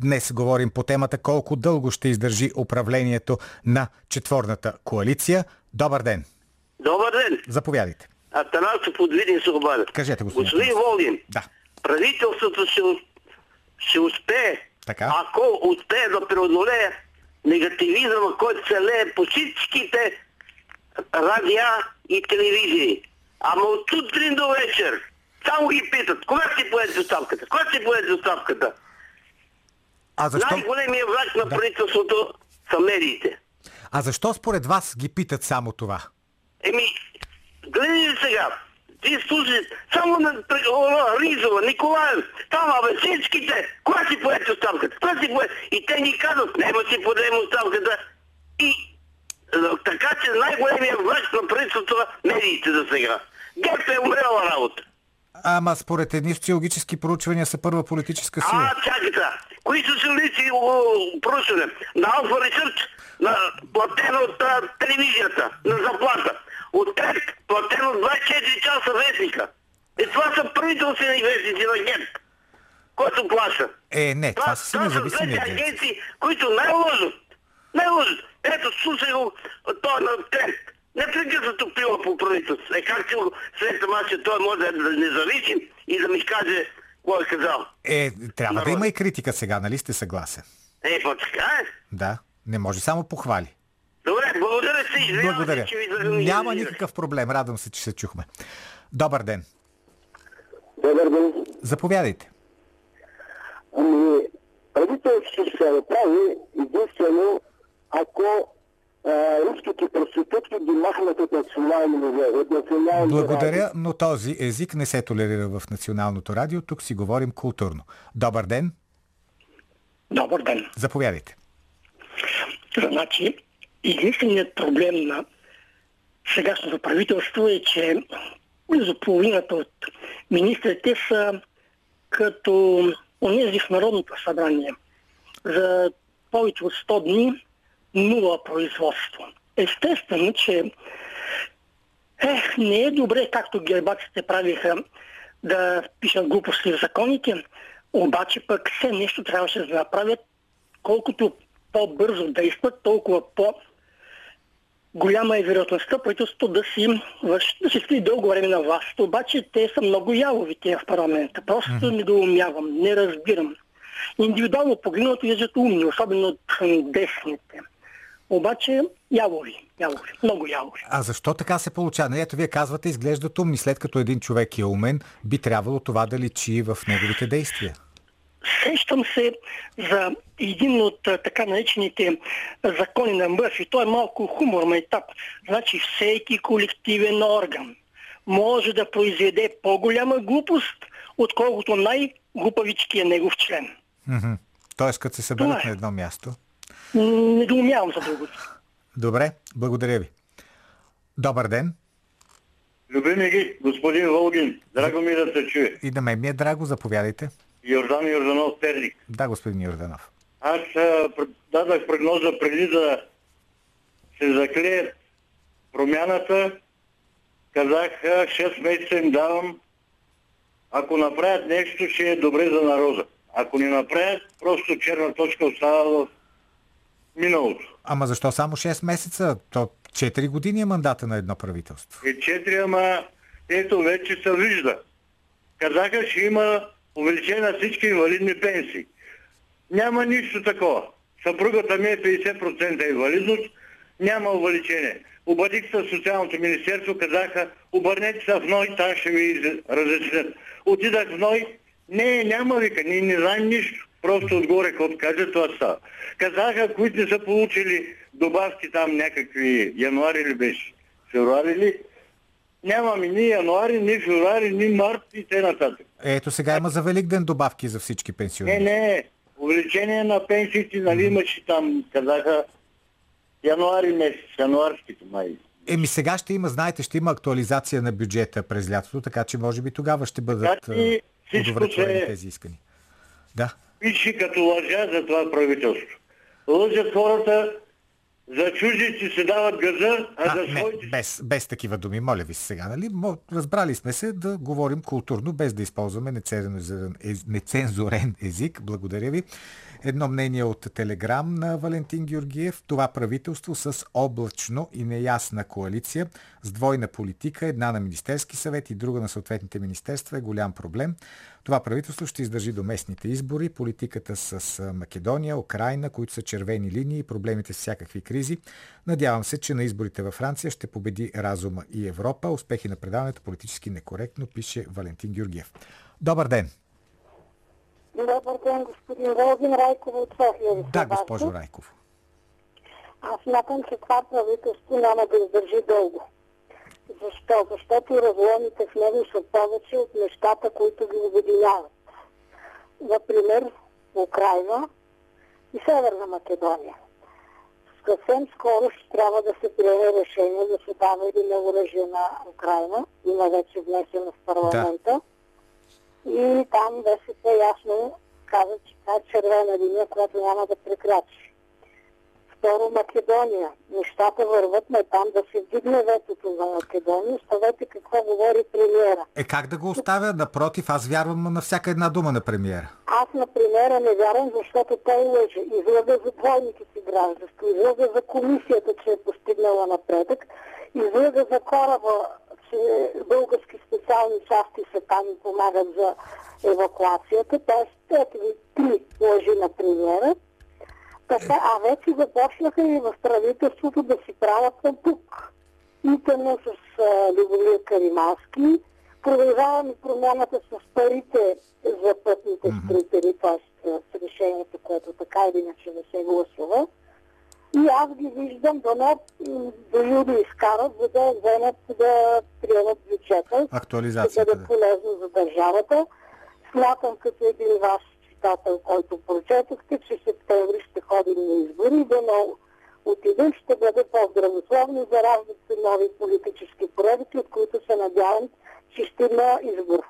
Днес говорим по темата колко дълго ще издържи управлението на четворната коалиция. Добър ден! Добър ден! Заповядайте. Атанасов от Видин се обадя. Кажете, господин. Господин Волгин, Да. правителството ще, ще успее, Така. ако успее да преодолее негативизма, който се лее по всичките радиа и телевизии. Ама от сутрин до вечер само ги питат, кога си поеде доставката? Кога си поеде доставката? А защо, Най-големия враг на Да. правителството са медиите. а защо според вас ги питат само това? Еми, гледай сега, ти слушай, само на о, Ризова, Николаев, там, абе, всичките, кога си поете оставката? Кога си поете? И те ни казват, няма си подем оставката. И а, така че най-големия враг на правителството е медиите за сега. ГЕРБ е умрела работа. Ама според едни социологически проучвания са първа политическа сила. А, чакайте, кои социалисти проучване? На Алфа Research, на платено от а, телевизията, на заплата. От ТЕП, платено 24 часа вестника. И това са правителствени вестници на ГЕРБ, който плаща. Е, не, това това са независими агенции. агенции, които не лъжат. Не лъжат. Ето, слушай го, той на ТЕП. Непрекъснато плюва по правителството. Е, как си го срещам аз, че той може да е независим и да ми каже какво е казал. Е, трябва да Народ. има и критика сега, нали сте съгласен? Е, па така е. Да, не може само похвали. Добре, благодаря си. Благодаря. че ви Няма никакъв проблем, радвам се, че се чухме. Добър ден. Добър ден. Заповядайте. Ами, правителството ще се направи единствено, ако а, руските проститутки ги махнат от национално ниво, от национално Благодаря, но този език не се толерира в Националното радио. Тук си говорим културно. Добър ден. Добър ден. Заповядайте. Значи, единственият проблем на сегашното правителство е, че близо половината от министрите са като онези в Народното събрание. За повече от 100 дни нула производство. Естествено, че е, не е добре, както гербаците правиха, да пишат глупости в законите, обаче пък все нещо трябваше да направят, колкото по-бързо действат, толкова по- голяма е вероятността правителството да си, да си стои дълго време на власт. Обаче те са много ялови те в парламента. Просто недоумявам, не разбирам. Индивидуално погледнато излизат умни, особено от десните. Обаче ялови, ялови, много ялови. А защо така се получава? Нали, Ето вие казвате, изглеждат умни. След като един човек е умен, би трябвало това да личи в неговите действия. Сещам се за един от така наречените закони на Мърфи. Той е малко хумор етап. Значи всеки колективен орган може да произведе по-голяма глупост, отколкото най-глупавичкия негов член. Мгм. Тоест, като се съберат е. на едно място. М, Недоумявам за другото. Добре, благодаря ви. Добър ден. Любими ги, господин Волгин, драго ми да се чуе. И на мен ми е драго, заповядайте. Йордан Йорданов Перник. Да, господин Йорданов. Аз а, дадах прогноза преди да се заклеят промяната. Казах, а, 6 месеца им давам. Ако направят нещо, ще е добре за народа. Ако не направят, просто черна точка остава в миналото. Ама защо само 6 месеца? То 4 години е мандата на едно правителство. И 4, ама ето вече се вижда. Казаха, че има увеличение на всички инвалидни пенсии. Няма нищо такова. Съпругата ми е 50% инвалидност, няма увеличение. Обадих се в Социалното министерство, казаха, обърнете се в НОЙ, там ще ви разяснят. Отидах в НОЙ, не, няма вика, ние не знаем нищо. Просто отгоре, като каже, това става. Казаха, които не са получили добавки там някакви януари ли беше, февруари ли, нямаме ни януари, ни февруари, ни март и т.н. Ето сега има за Великден добавки за всички Не, пенсионери. не, увеличение на пенсиите, нали имаше там, казаха, януари месец, януарските май. Еми сега ще има, знаете, ще има актуализация на бюджета през лятото, така че може би тогава ще бъдат всичко удовлетворени се- тези искания. Да. Пише като лъжа за това правителство. Лъжат хората, за чуждици се дават газа, а, А, за не, своите... без, без такива думи, моля ви се сега, нали? Разбрали сме се да говорим културно, без да използваме нецензурен език. Благодаря ви. Едно мнение от Телеграм на Валентин Георгиев. Това правителство с облачно и неясна коалиция, с двойна политика, една на Министерски съвет и друга на съответните министерства е голям проблем. Това правителство ще издържи до местните избори, политиката с Македония, Украина, които са червени линии проблемите с всякакви кризи. Надявам се, че на изборите във Франция ще победи разума и Европа. Успехи на предаването политически некоректно, пише Валентин Георгиев. Добър ден! Добър ден, господин Волгин Райкова от София. ви Да, госпожо. Райков. Аз смятам, че това правителство няма да издържи дълго. Защо? Защото разломите в него са повече от нещата, които ги обединяват. Например, Украина и Северна Македония. Съвсем скоро ще трябва да се приеме решение да се дава или на оръжие на Украина. Има вече внесено в парламента. И там БСП ясно каза, че това е червена линия, която няма да прекрачи. Второ, Македония. Нещата върват на там да се вдигне ветото за Македония. Оставете какво говори премиера. Е, как да го оставя? Напротив, аз вярвам на всяка една дума на премиера. Аз на премиера не вярвам, защото той лъже. Излъга за двойното си гражданство, излъга за комисията, че е постигнала напредък, излъга за кораба, че български специални части са там и помагат за евакуацията. Тоест, ето ви три лъжи на премиера. Така, а вече започнаха и в правителството да си правят напук. Итано с а, Любомир Каримански. Продължаваме промяната с парите за пътните строители, т.е. с решението, което така или иначе не се гласува. И аз ги виждам дано м, до юли изкарат, за да вземат да приемат бюджета. Актуализацията. бъде Да. полезно за държавата. Смятам като един ваш читател, който прочетохте, че септември ще ходим на избори да много отидем, ще бъде по-здравословно, зараждат се нови политически проекти, от които се надявам, че ще има избор.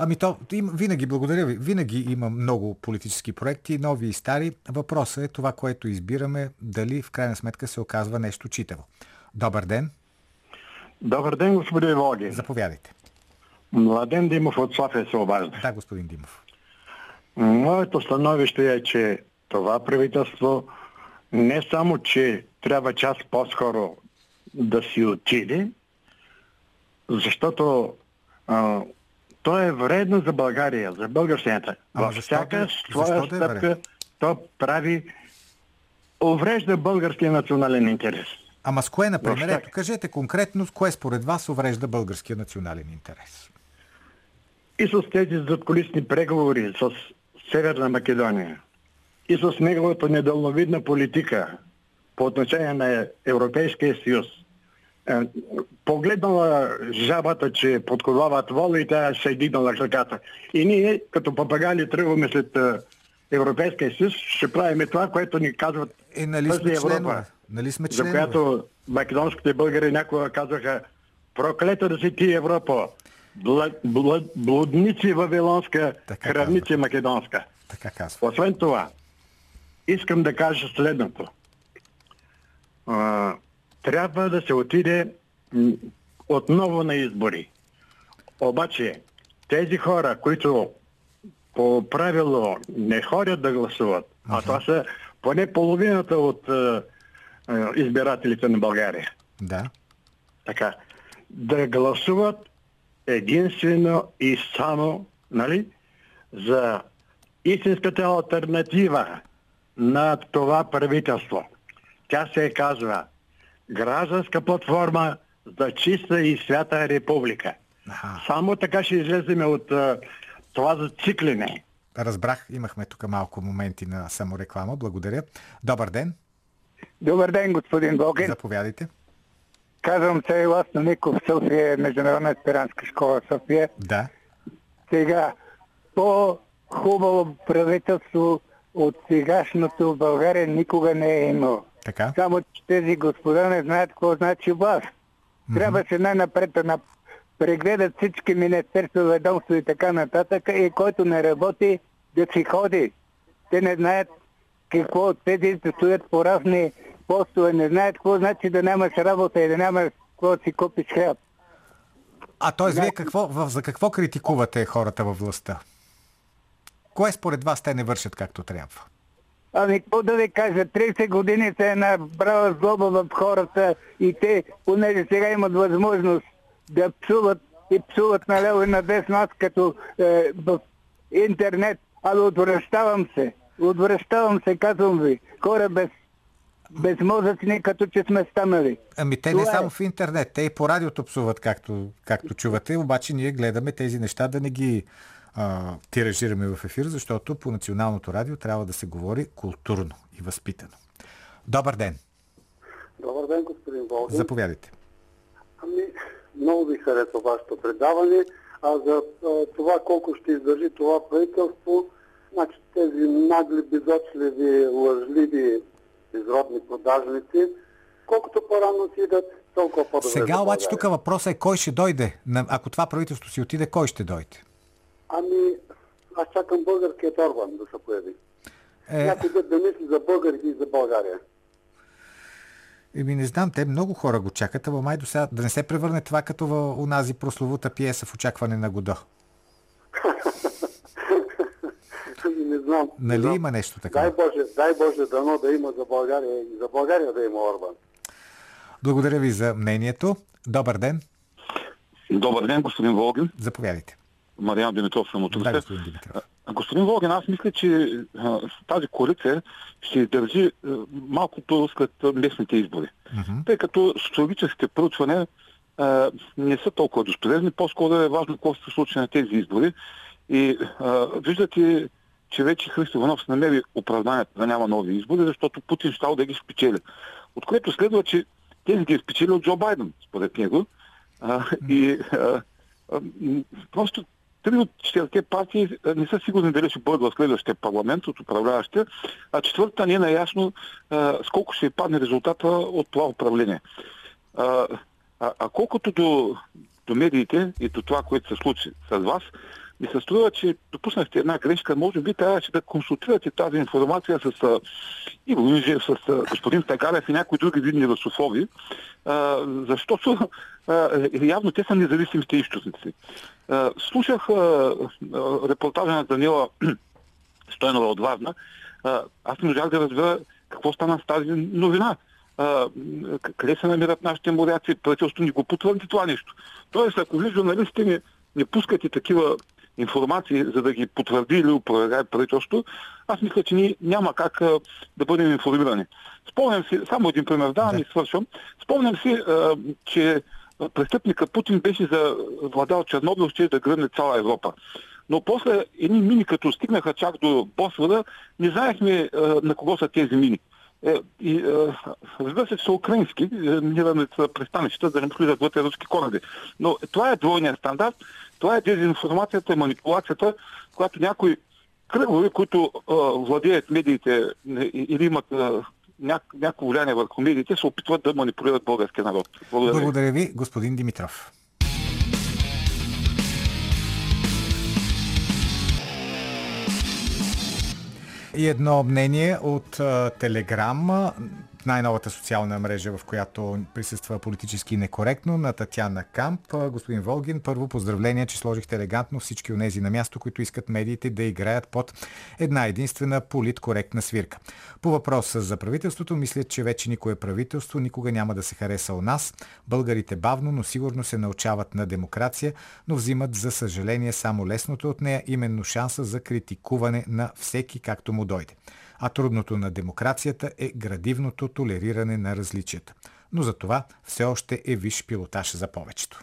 Ами то, им, винаги, благодаря ви, винаги има много политически проекти, нови и стари. Въпросът е това, което избираме, дали в крайна сметка се оказва нещо читаво. Добър ден, Добър ден, господин Волги. заповядайте. Младен Димов от София се обажда. Да, господин Димов. Моето становище е, че това правителство не само, че трябва час по-скоро да си отиде, защото а, то е вредно за България, за българщината. Във всяка да- своя е стъпка то прави уврежда българския национален интерес. Ама с кое, например, ето кажете конкретно, с кое според вас уврежда българския национален интерес? и с тези задколисни преговори с Северна Македония и с неговата недълновидна политика по отношение на Европейския съюз. Е, Погледнала жабата, че подковават вола и тя ще е дигнала краката. И ние, като папагали, тръгваме след е, Европейския съюз, ще правим това, което ни казват Е, нали сме Европа, членове? Нали сме за членове? която македонските българи някога казваха проклета да си ти Европа, бла, блудници вавилонска, Така македонска. Така казва. Освен това, искам да кажа следното. Трябва да се отиде отново на избори. Обаче, тези хора, които по правило не ходят да гласуват, а това са поне половината от е, е, избирателите на България. Да. Така. Да гласуват единствено и само нали, за истинската альтернатива на това правителство. Тя се казва Гражданска платформа за чиста и свята република. Аха. Само така ще излеземе от а, това зациклене. Разбрах, имахме тук малко моменти на самореклама. Благодаря. Добър ден. Добър ден, господин Богин. Заповядайте. Казвам се Ласно Ников, София, Международна аспирантска школа София. Да. Сега, по-хубаво правителство от сегашното в България никога не е имало. Така. Само, че тези господа не знаят какво значи власт. Трябва се най-напред да нап- прегледат всички министерства, ведомства и така нататък и който не работи, да си ходи. Те не знаят какво тези стоят по разни постове, не знаят какво значи да нямаш работа и да нямаш какво си купиш хляб. А т.е. вие какво, в- за какво критикувате хората във властта? Кое според вас те не вършат както трябва? Ами, какво да ви кажа, 30 години се е набрала злоба в хората и те, понеже сега имат възможност да псуват и псуват наляво и надесно, аз като е, в интернет, але отвръщавам се. Отвръщавам се, казвам ви. Хора без, без мозъчни, като че сме станали. Ами те не Това е. само в интернет, те и по радиото псуват, както, както чувате, обаче ние гледаме тези неща да не ги а, тиражираме в ефир, защото по националното радио трябва да се говори културно и възпитано. Добър ден, Добър ден, господин Волгин. заповядайте. Ами, много ви харесва вашето предаване. А за а, това колко ще издържи това правителство, значи тези нагли, безочливи, лъжливи, безродни продажници, колкото по-рано си идат, толкова по-добре. Сега обаче тук въпросът е кой ще дойде. Ако това правителство си отиде, кой ще дойде? Ами, аз чакам българският Орбан да се появи. Е, Някой да, да мисли за българите и за България. еми не знам, те много хора го чакат, ама май до сега да не се превърне това като в унази прословута пиеса в очакване на Годо. Ами, не знам. не Нали знам. има нещо Дай такова? Боже, дай Боже дано да има за България и за България да има Орбан. Благодаря ви за мнението. Добър ден, Добър ден, господин Волгин. заповядайте. Мариан Димитров съм от Да, Русе. господин Димитров. А, Господин Волгин, аз мисля, че а, тази коалиция ще издържи а, малкото след а, местните избори. Тъй като социологическите проучвания а, не са толкова достоверни, по-скоро е важно какво се случи на тези избори. И а, виждате, че вече Христо Иванов се намери оправданието да няма нови избори, защото Путин щал да ги спечели. От което следва, че тези ги е спечели от Джо Байден, според него. А, и а, а, просто три от четирите партии не са сигурни дали ще бъдат в следващия парламент от управляващите, а четвъртата не е наясно а, с колко ще падне резултата от това управление. А, а, а колкото до, до медиите и до това, което се случи с вас, ми се струва, че допуснахте една грешка. Може би трябваше да консултирате тази информация с Иво Юнжев, с господин Тагарев и някои други видни русофоби, защото явно те са независимите източници. Слушах репортажа на Данила <clears throat> Стойнова от Варна. Аз не можах да разбера какво стана с тази новина. Къде се намират нашите моряци? Правителството ни го потвърди това нещо. Тоест, ако ви журналистите не, не пускате такива информации, за да ги потвърди или опровергае правителството, аз мисля, че ние няма как а, да бъдем информирани. Спомням си, само един пример давам Да. и свършвам. Спомням си, а, че престъпника Путин беше за владял Чернобил, ще да гръмне цяла Европа. Но после едни мини, като стигнаха чак до Босфора, не знаехме а, на кого са тези мини. Е, и, а, разбира се, че са украински, е, минираме с пристанищата, да не влизат вътре руски кораби. Но това е двойният стандарт, това е дезинформацията манипулацията, която някои кръгове, които а, владеят медиите или имат някакво влияние върху медиите, се опитват да манипулират българския народ. Благодаря. Благодаря ви, господин Димитров. И едно мнение от а, Телеграм. Най-новата социална мрежа, в която присъства политически некоректно, на Татьяна Камп. Господин Волгин, първо поздравление, че сложихте елегантно всички от тези на място, които искат медиите да играят под една единствена политкоректна свирка. По въпроса за правителството, мисля, че вече никое правителство никога няма да се хареса у нас. Българите бавно, но сигурно се научават на демокрация, но взимат за съжаление само лесното от нея, именно шанса за критикуване на всеки както му дойде. А трудното на демокрацията е градивното толериране на различията. Но за това все още е виш пилотаж за повечето.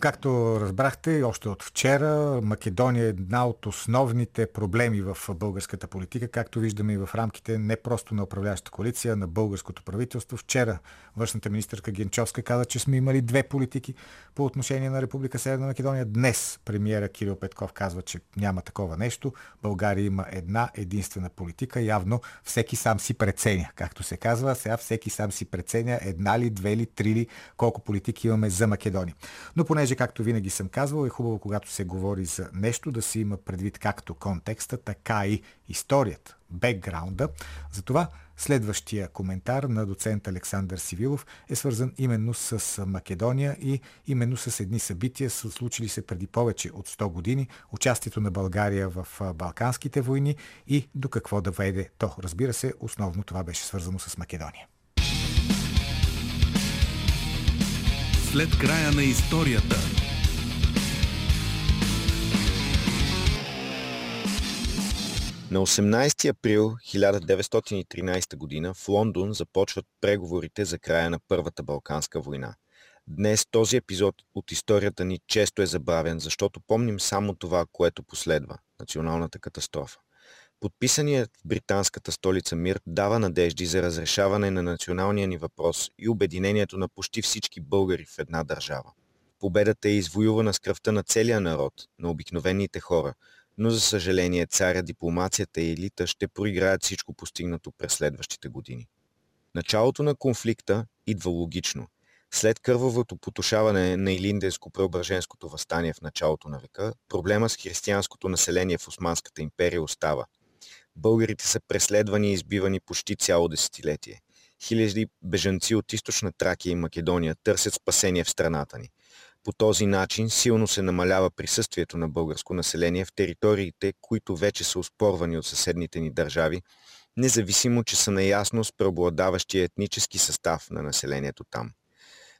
Както разбрахте, още от вчера Македония е една от основните проблеми в българската политика, както виждаме и в рамките не просто на управляващата коалиция, на българското правителство. Вчера външната министърка Генчовска каза, че сме имали две политики по отношение на Република Северна Македония. Днес премиера Кирил Петков казва, че няма такова нещо. България има една единствена политика. Явно всеки сам си преценя, както се казва. Сега всеки сам си преценя една ли, две ли, три ли, колко политики имаме за Македония. Но понеже понеже, както винаги съм казвал, е хубаво, когато се говори за нещо, да се има предвид както контекста, така и историята, бекграунда. Затова следващия коментар на доцент Александър Сивилов е свързан именно с Македония и именно с едни събития, случили се преди повече от 100 години, участието на България в Балканските войни и до какво да веде то. Разбира се, основно това беше свързано с Македония. След края на историята. На 18 април 1913 г. в Лондон започват преговорите за края на Първата Балканска война. Днес този епизод от историята ни често е забравен, защото помним само това, което последва – националната катастрофа. Подписаният в британската столица мир дава надежди за разрешаване на националния ни въпрос и обединението на почти всички българи в една държава. Победата е извоювана с кръвта на целия народ, на обикновените хора, но за съжаление царя, дипломацията и елита ще проиграят всичко постигнато през следващите години. Началото на конфликта идва логично. След кървавото потушаване на Илинденско-преображенското възстание в началото на века, проблема с християнското население в Османската империя остава – Българите са преследвани и избивани почти цяло десетилетие. Хиляди бежанци от източна Тракия и Македония търсят спасение в страната ни. По този начин силно се намалява присъствието на българско население в териториите, които вече са оспорвани от съседните ни държави, независимо, че са наясно с преобладаващия етнически състав на населението там.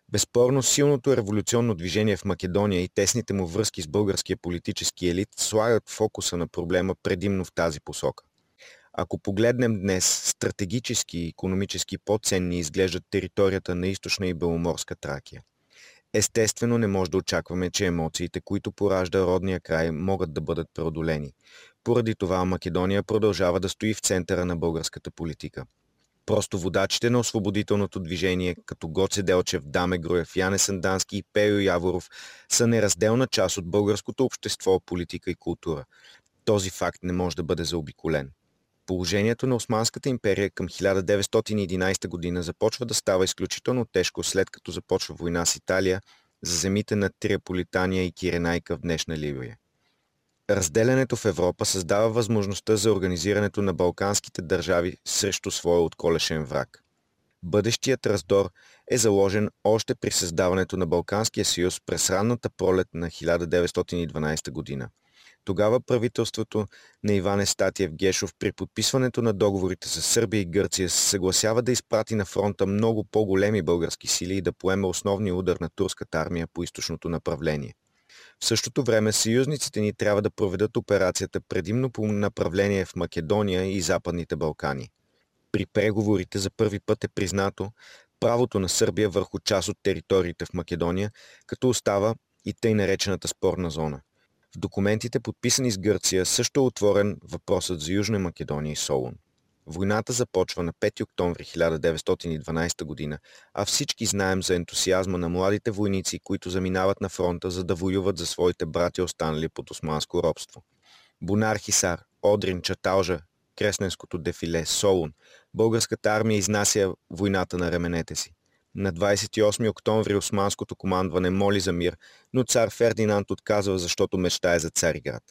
Безспорно силното революционно движение в Македония и тесните му връзки с българския политически елит слагат фокуса на проблема предимно в тази посока. Ако погледнем днес, стратегически и економически по-ценни изглеждат територията на източна и беломорска Тракия. Естествено не може да очакваме, че емоциите, които поражда родния край, могат да бъдат преодолени. Поради това Македония продължава да стои в центъра на българската политика. Просто водачите на освободителното движение, като Гоце Делчев, Даме Груев, Яне Сандански и Пейо Яворов, са неразделна част от българското общество, политика и култура. Този факт не може да бъде заобиколен. Положението на Османската империя към 1911 година започва да става изключително тежко след като започва война с Италия за земите на Триаполитания и Киренайка в днешна Ливия. Разделянето в Европа създава възможността за организирането на балканските държави срещу своя отколешен враг. Бъдещият раздор е заложен още при създаването на Балканския съюз през ранната пролет на 1912 година – тогава правителството на Иван Estатиев Гешов при подписването на договорите с Сърбия и Гърция се съгласява да изпрати на фронта много по-големи български сили и да поеме основния удар на турската армия по източното направление. В същото време съюзниците ни трябва да проведат операцията предимно по направление в Македония и Западните Балкани. При преговорите за първи път е признато правото на Сърбия върху част от териториите в Македония, като остава и тъй наречената спорна зона. В документите, подписани с Гърция, също е отворен въпросът за Южна Македония и Солун. Войната започва на 5 октомври 1912 година, а всички знаем за ентусиазма на младите войници, които заминават на фронта, за да воюват за своите брати, останали под османско робство. Бунар Хисар, Одрин, Чаталжа, Кресненското дефиле, Солун. Българската армия изнася войната на ременете си. На 28 октомври османското командване моли за мир, но цар Фердинанд отказва, защото мечтае за Цариград.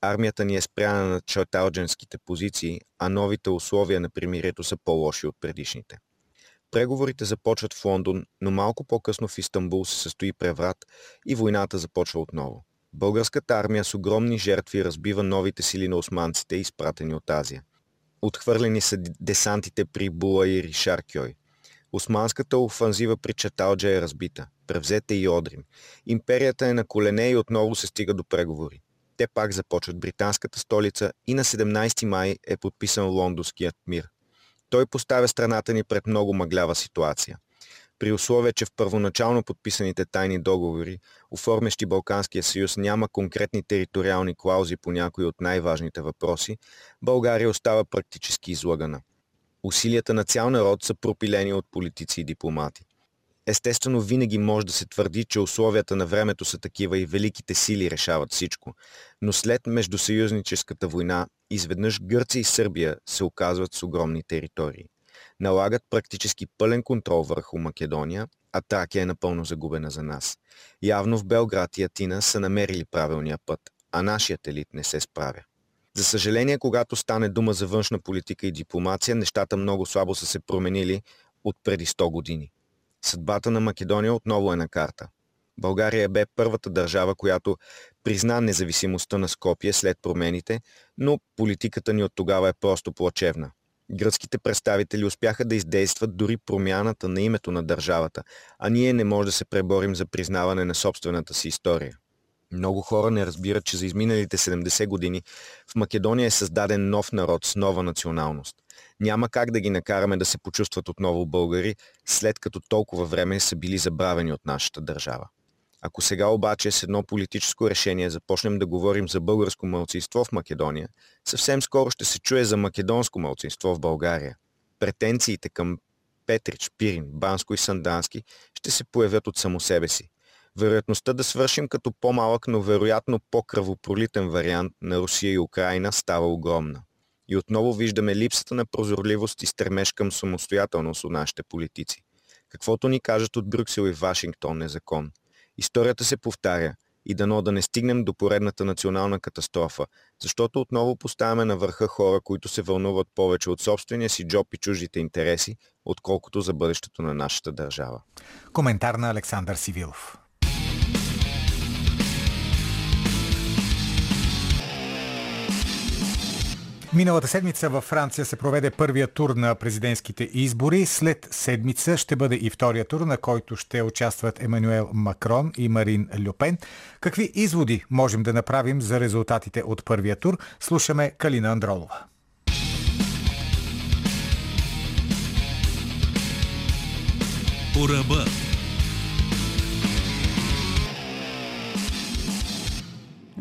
армията ни е спряна на чаталджанските позиции, а новите условия на примирието са по-лоши от предишните. Преговорите започват в Лондон, но малко по-късно в Истанбул се състои преврат и войната започва отново. Българската армия с огромни жертви разбива новите сили на османците, изпратени от Азия. Отхвърлени са десантите при Була и Ришар Кьой. Османската офанзива при Чаталджа е разбита. Превзете и Одрин. Империята е на колене и отново се стига до преговори. Те пак започват британската столица и на 17 май е подписан лондонският мир. Той поставя страната ни пред много мъглява ситуация. При условие, че в първоначално подписаните тайни договори, оформящи Балканския съюз, няма конкретни териториални клаузи по някои от най-важните въпроси, България остава практически излагана. Усилията на цял народ са пропилени от политици и дипломати. Естествено, винаги може да се твърди, че условията на времето са такива и великите сили решават всичко. Но след междусъюзническата война, изведнъж Гърция и Сърбия се оказват с огромни територии. Налагат практически пълен контрол върху Македония, а Тракия е напълно загубена за нас. Явно в Белград и Атина са намерили правилния път, а нашият елит не се справя. За съжаление, когато стане дума за външна политика и дипломация, нещата много слабо са се променили от преди 100 години. Съдбата на Македония отново е на карта. България бе първата държава, която призна независимостта на Скопие след промените, но политиката ни от тогава е просто плачевна. Гръцките представители успяха да издействат дори промяната на името на държавата, а ние не може да се преборим за признаване на собствената си история. Много хора не разбират, че за изминалите 70 години в Македония е създаден нов народ с нова националност. Няма как да ги накараме да се почувстват отново българи, след като толкова време са били забравени от нашата държава. Ако сега обаче с едно политическо решение започнем да говорим за българско мълцинство в Македония, съвсем скоро ще се чуе за македонско мълцинство в България. Претенциите към Петрич, Пирин, Банско и Сандански ще се появят от само себе си. Вероятността да свършим като по-малък, но вероятно по-кръвопролитен вариант на Русия и Украина става огромна. И отново виждаме липсата на прозорливост и стремеж към самостоятелност от нашите политици. Каквото ни кажат от Брюксел и Вашингтон е закон. Историята се повтаря и дано да не стигнем до поредната национална катастрофа, защото отново поставяме на върха хора, които се вълнуват повече от собствения си джоб и чуждите интереси, отколкото за бъдещето на нашата държава. Коментар на Александър Сивилов. Миналата седмица във Франция се проведе първия тур на президентските избори. След седмица ще бъде и втория тур, на който ще участват Емануел Макрон и Марин Люпен. Какви изводи можем да направим за резултатите от първия тур? Слушаме Калина Андролова. По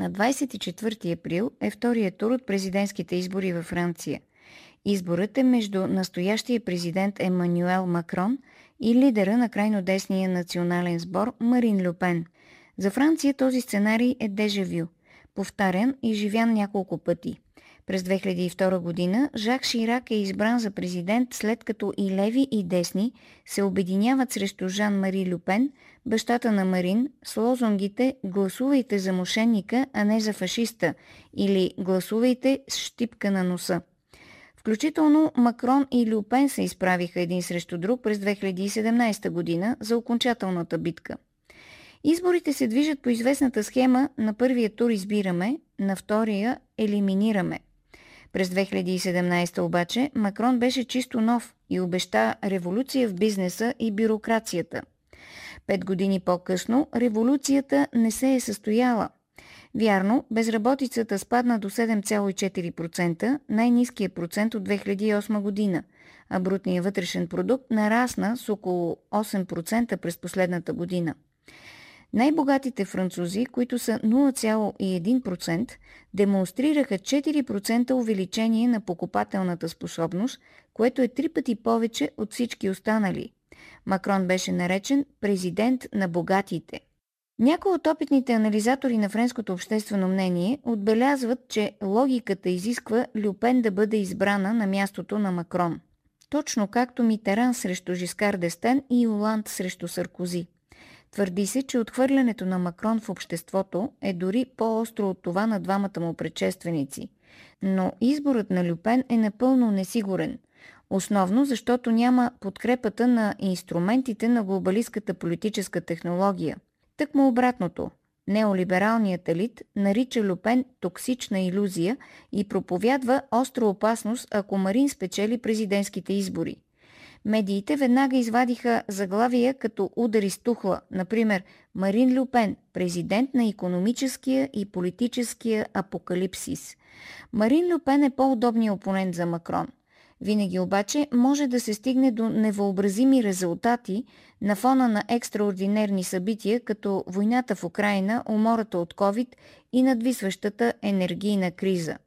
На 24 април е втория тур от президентските избори във Франция. Изборът е между настоящия президент Емануел Макрон и лидера на крайно десния национален сбор Марин Люпен. За Франция този сценарий е дежавю, повтарян и живян няколко пъти – през 2002 година Жак Ширак е избран за президент след като и леви и десни се обединяват срещу Жан-Мари Люпен, бащата на Марин, с лозунгите «Гласувайте за мошенника, а не за фашиста» или «Гласувайте с щипка на носа». Включително Макрон и Люпен се изправиха един срещу друг през 2017 година за окончателната битка. Изборите се движат по известната схема на първия тур избираме, на втория елиминираме – през 2017 обаче Макрон беше чисто нов и обеща революция в бизнеса и бюрокрацията. Пет години по-късно революцията не се е състояла. Вярно, безработицата спадна до 7,4%, най-низкият процент от 2008 година, а брутният вътрешен продукт нарасна с около 8% през последната година. Най-богатите французи, които са 0,1%, демонстрираха 4% увеличение на покупателната способност, което е три пъти повече от всички останали. Макрон беше наречен президент на богатите. Някои от опитните анализатори на френското обществено мнение отбелязват, че логиката изисква Люпен да бъде избрана на мястото на Макрон. Точно както Митеран срещу Жискар Дестен и Оланд срещу Саркози. Твърди се, че отхвърлянето на Макрон в обществото е дори по-остро от това на двамата му предшественици. Но изборът на Люпен е напълно несигурен. Основно защото няма подкрепата на инструментите на глобалистката политическа технология. Тъкмо обратното. Неолибералният елит нарича Люпен токсична иллюзия и проповядва остра опасност, ако Марин спечели президентските избори – Медиите веднага извадиха заглавия като удари с тухла, например Марин Люпен, президент на економическия и политическия апокалипсис. Марин Люпен е по-удобният опонент за Макрон. Винаги обаче може да се стигне до невъобразими резултати на фона на екстраординерни събития, като войната в Украина, умората от COVID и надвисващата енергийна криза.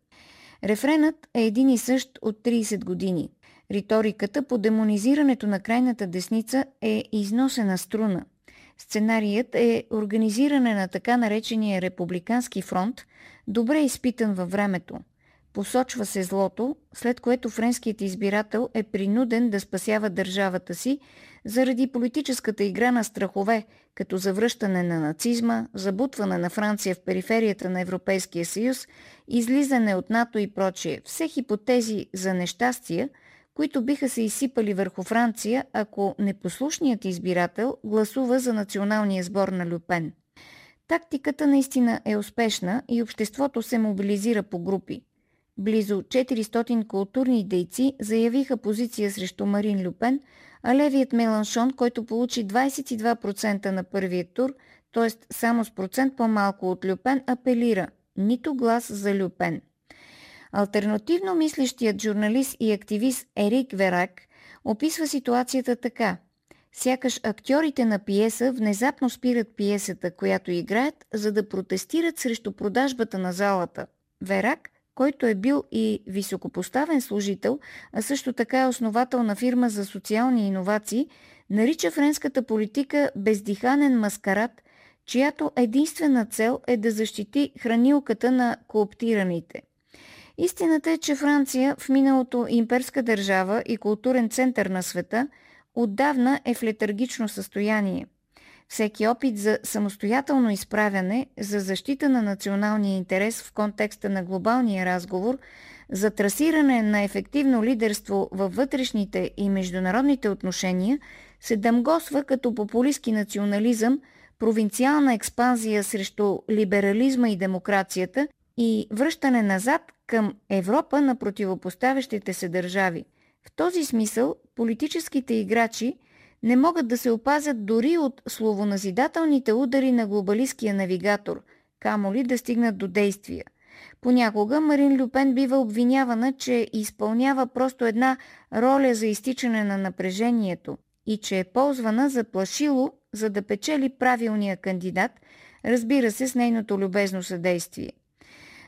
Рефренът е един и същ от 30 години – Риториката по демонизирането на крайната десница е износена струна. Сценарият е организиране на така наречения републикански фронт, добре изпитан във времето. Посочва се злото, след което френският избирател е принуден да спасява държавата си заради политическата игра на страхове, като завръщане на нацизма, забутване на Франция в периферията на Европейския съюз, излизане от НАТО и прочие. Все хипотези за нещастия – които биха се изсипали върху Франция, ако непослушният избирател гласува за националния сбор на Люпен. Тактиката наистина е успешна и обществото се мобилизира по групи. Близо 400 културни дейци заявиха позиция срещу Марин Люпен, а левият Меланшон, който получи 22% на първия тур, т.е. само с процент по-малко от Люпен, апелира – нито глас за Люпен – Альтернативно мислещият журналист и активист Ерик Верак описва ситуацията така. Сякаш актьорите на пиеса внезапно спират пиесата, която играят, за да протестират срещу продажбата на залата. Верак, който е бил и високопоставен служител, а също така е основател на фирма за социални иновации, нарича френската политика бездиханен маскарад, чиято единствена цел е да защити хранилката на кооптираните – Истината е, че Франция в миналото имперска държава и културен център на света отдавна е в летаргично състояние. Всеки опит за самостоятелно изправяне, за защита на националния интерес в контекста на глобалния разговор, за трасиране на ефективно лидерство във вътрешните и международните отношения се дъмгосва като популистски национализъм, провинциална експанзия срещу либерализма и демокрацията и връщане назад към Европа на противопоставящите се държави. В този смисъл политическите играчи не могат да се опазят дори от словоназидателните удари на глобалистския навигатор, камо ли да стигнат до действия. Понякога Марин Люпен бива обвинявана, че изпълнява просто една роля за изтичане на напрежението и че е ползвана за плашило, за да печели правилния кандидат, разбира се с нейното любезно съдействие.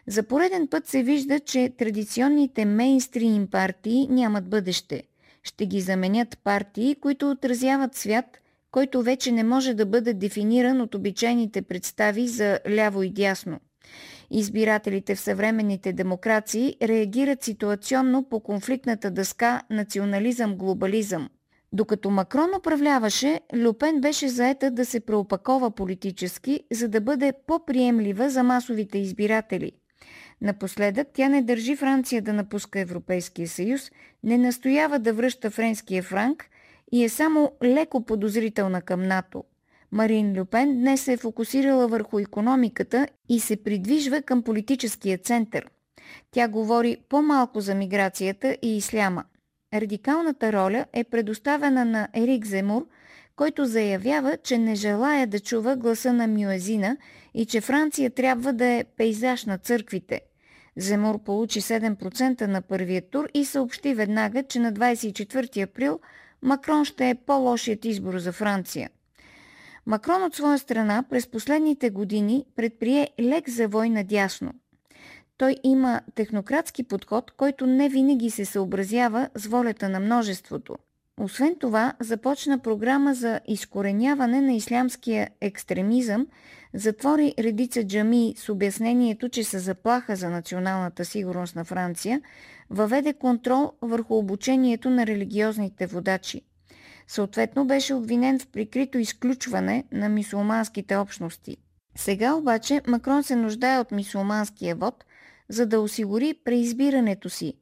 За пореден път се вижда, че традиционните мейнстрим партии нямат бъдеще. Ще ги заменят партии, които отразяват свят, който вече не може да бъде дефиниран от обичайните представи за ляво и дясно. Избирателите в съвременните демокрации реагират ситуационно по конфликтната дъска национализъм-глобализъм. Докато Макрон управляваше, Люпен беше заета да се преопакова политически, за да бъде по-приемлива за масовите избиратели – Напоследък тя не държи Франция да напуска Европейския съюз, не настоява да връща френския франк и е само леко подозрителна към НАТО. Марин Люпен днес се е фокусирала върху економиката и се придвижва към политическия център. Тя говори по-малко за миграцията и исляма. Радикалната роля е предоставена на Ерик Земур, който заявява, че не желая да чува гласа на Мюезина и че Франция трябва да е пейзаж на църквите. Земур получи 7% на първия тур и съобщи веднага, че на 24 април Макрон ще е по-лошият избор за Франция. Макрон от своя страна през последните години предприе лек завой надясно. Той има технократски подход, който не винаги се съобразява с волята на множеството. Освен това, започна програма за изкореняване на ислямския екстремизъм, затвори редица джами с обяснението, че са заплаха за националната сигурност на Франция, въведе контрол върху обучението на религиозните водачи. Съответно беше обвинен в прикрито изключване на мисулманските общности. Сега обаче Макрон се нуждае от мисулманския вод, за да осигури преизбирането си.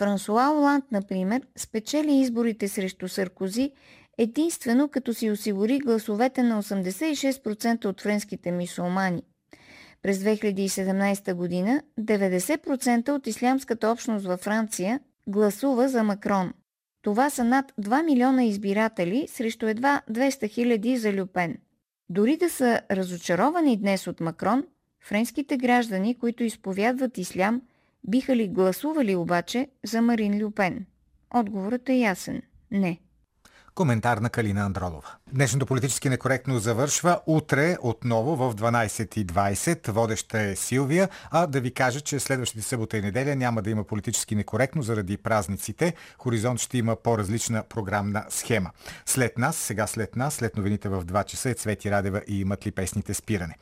Франсуа Оланд, например, спечели изборите срещу Саркози единствено като си осигури гласовете на 86% от френските мисулмани. През 2017 година 90% от ислямската общност във Франция гласува за Макрон. Това са над 2 милиона избиратели срещу едва 200 хиляди за Люпен. Дори да са разочаровани днес от Макрон, френските граждани, които изповядват ислям, биха ли гласували обаче за Марин Люпен? Отговорът е ясен – не. Коментар на Калина Андролова. Днешното политически некоректно завършва. Утре отново в 12.20. Водеща е Силвия. А да ви кажа, че следващите събота и неделя няма да има политически некоректно заради празниците. Хоризонт ще има по-различна програмна схема. След нас, сега след нас, след новините в 2 часа е Цвети Радева и имат ли песните спиране.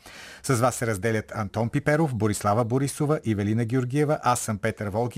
С вас се разделят Антон Пиперов, Борислава Борисова и Велина Георгиева. Аз съм Петър Волгин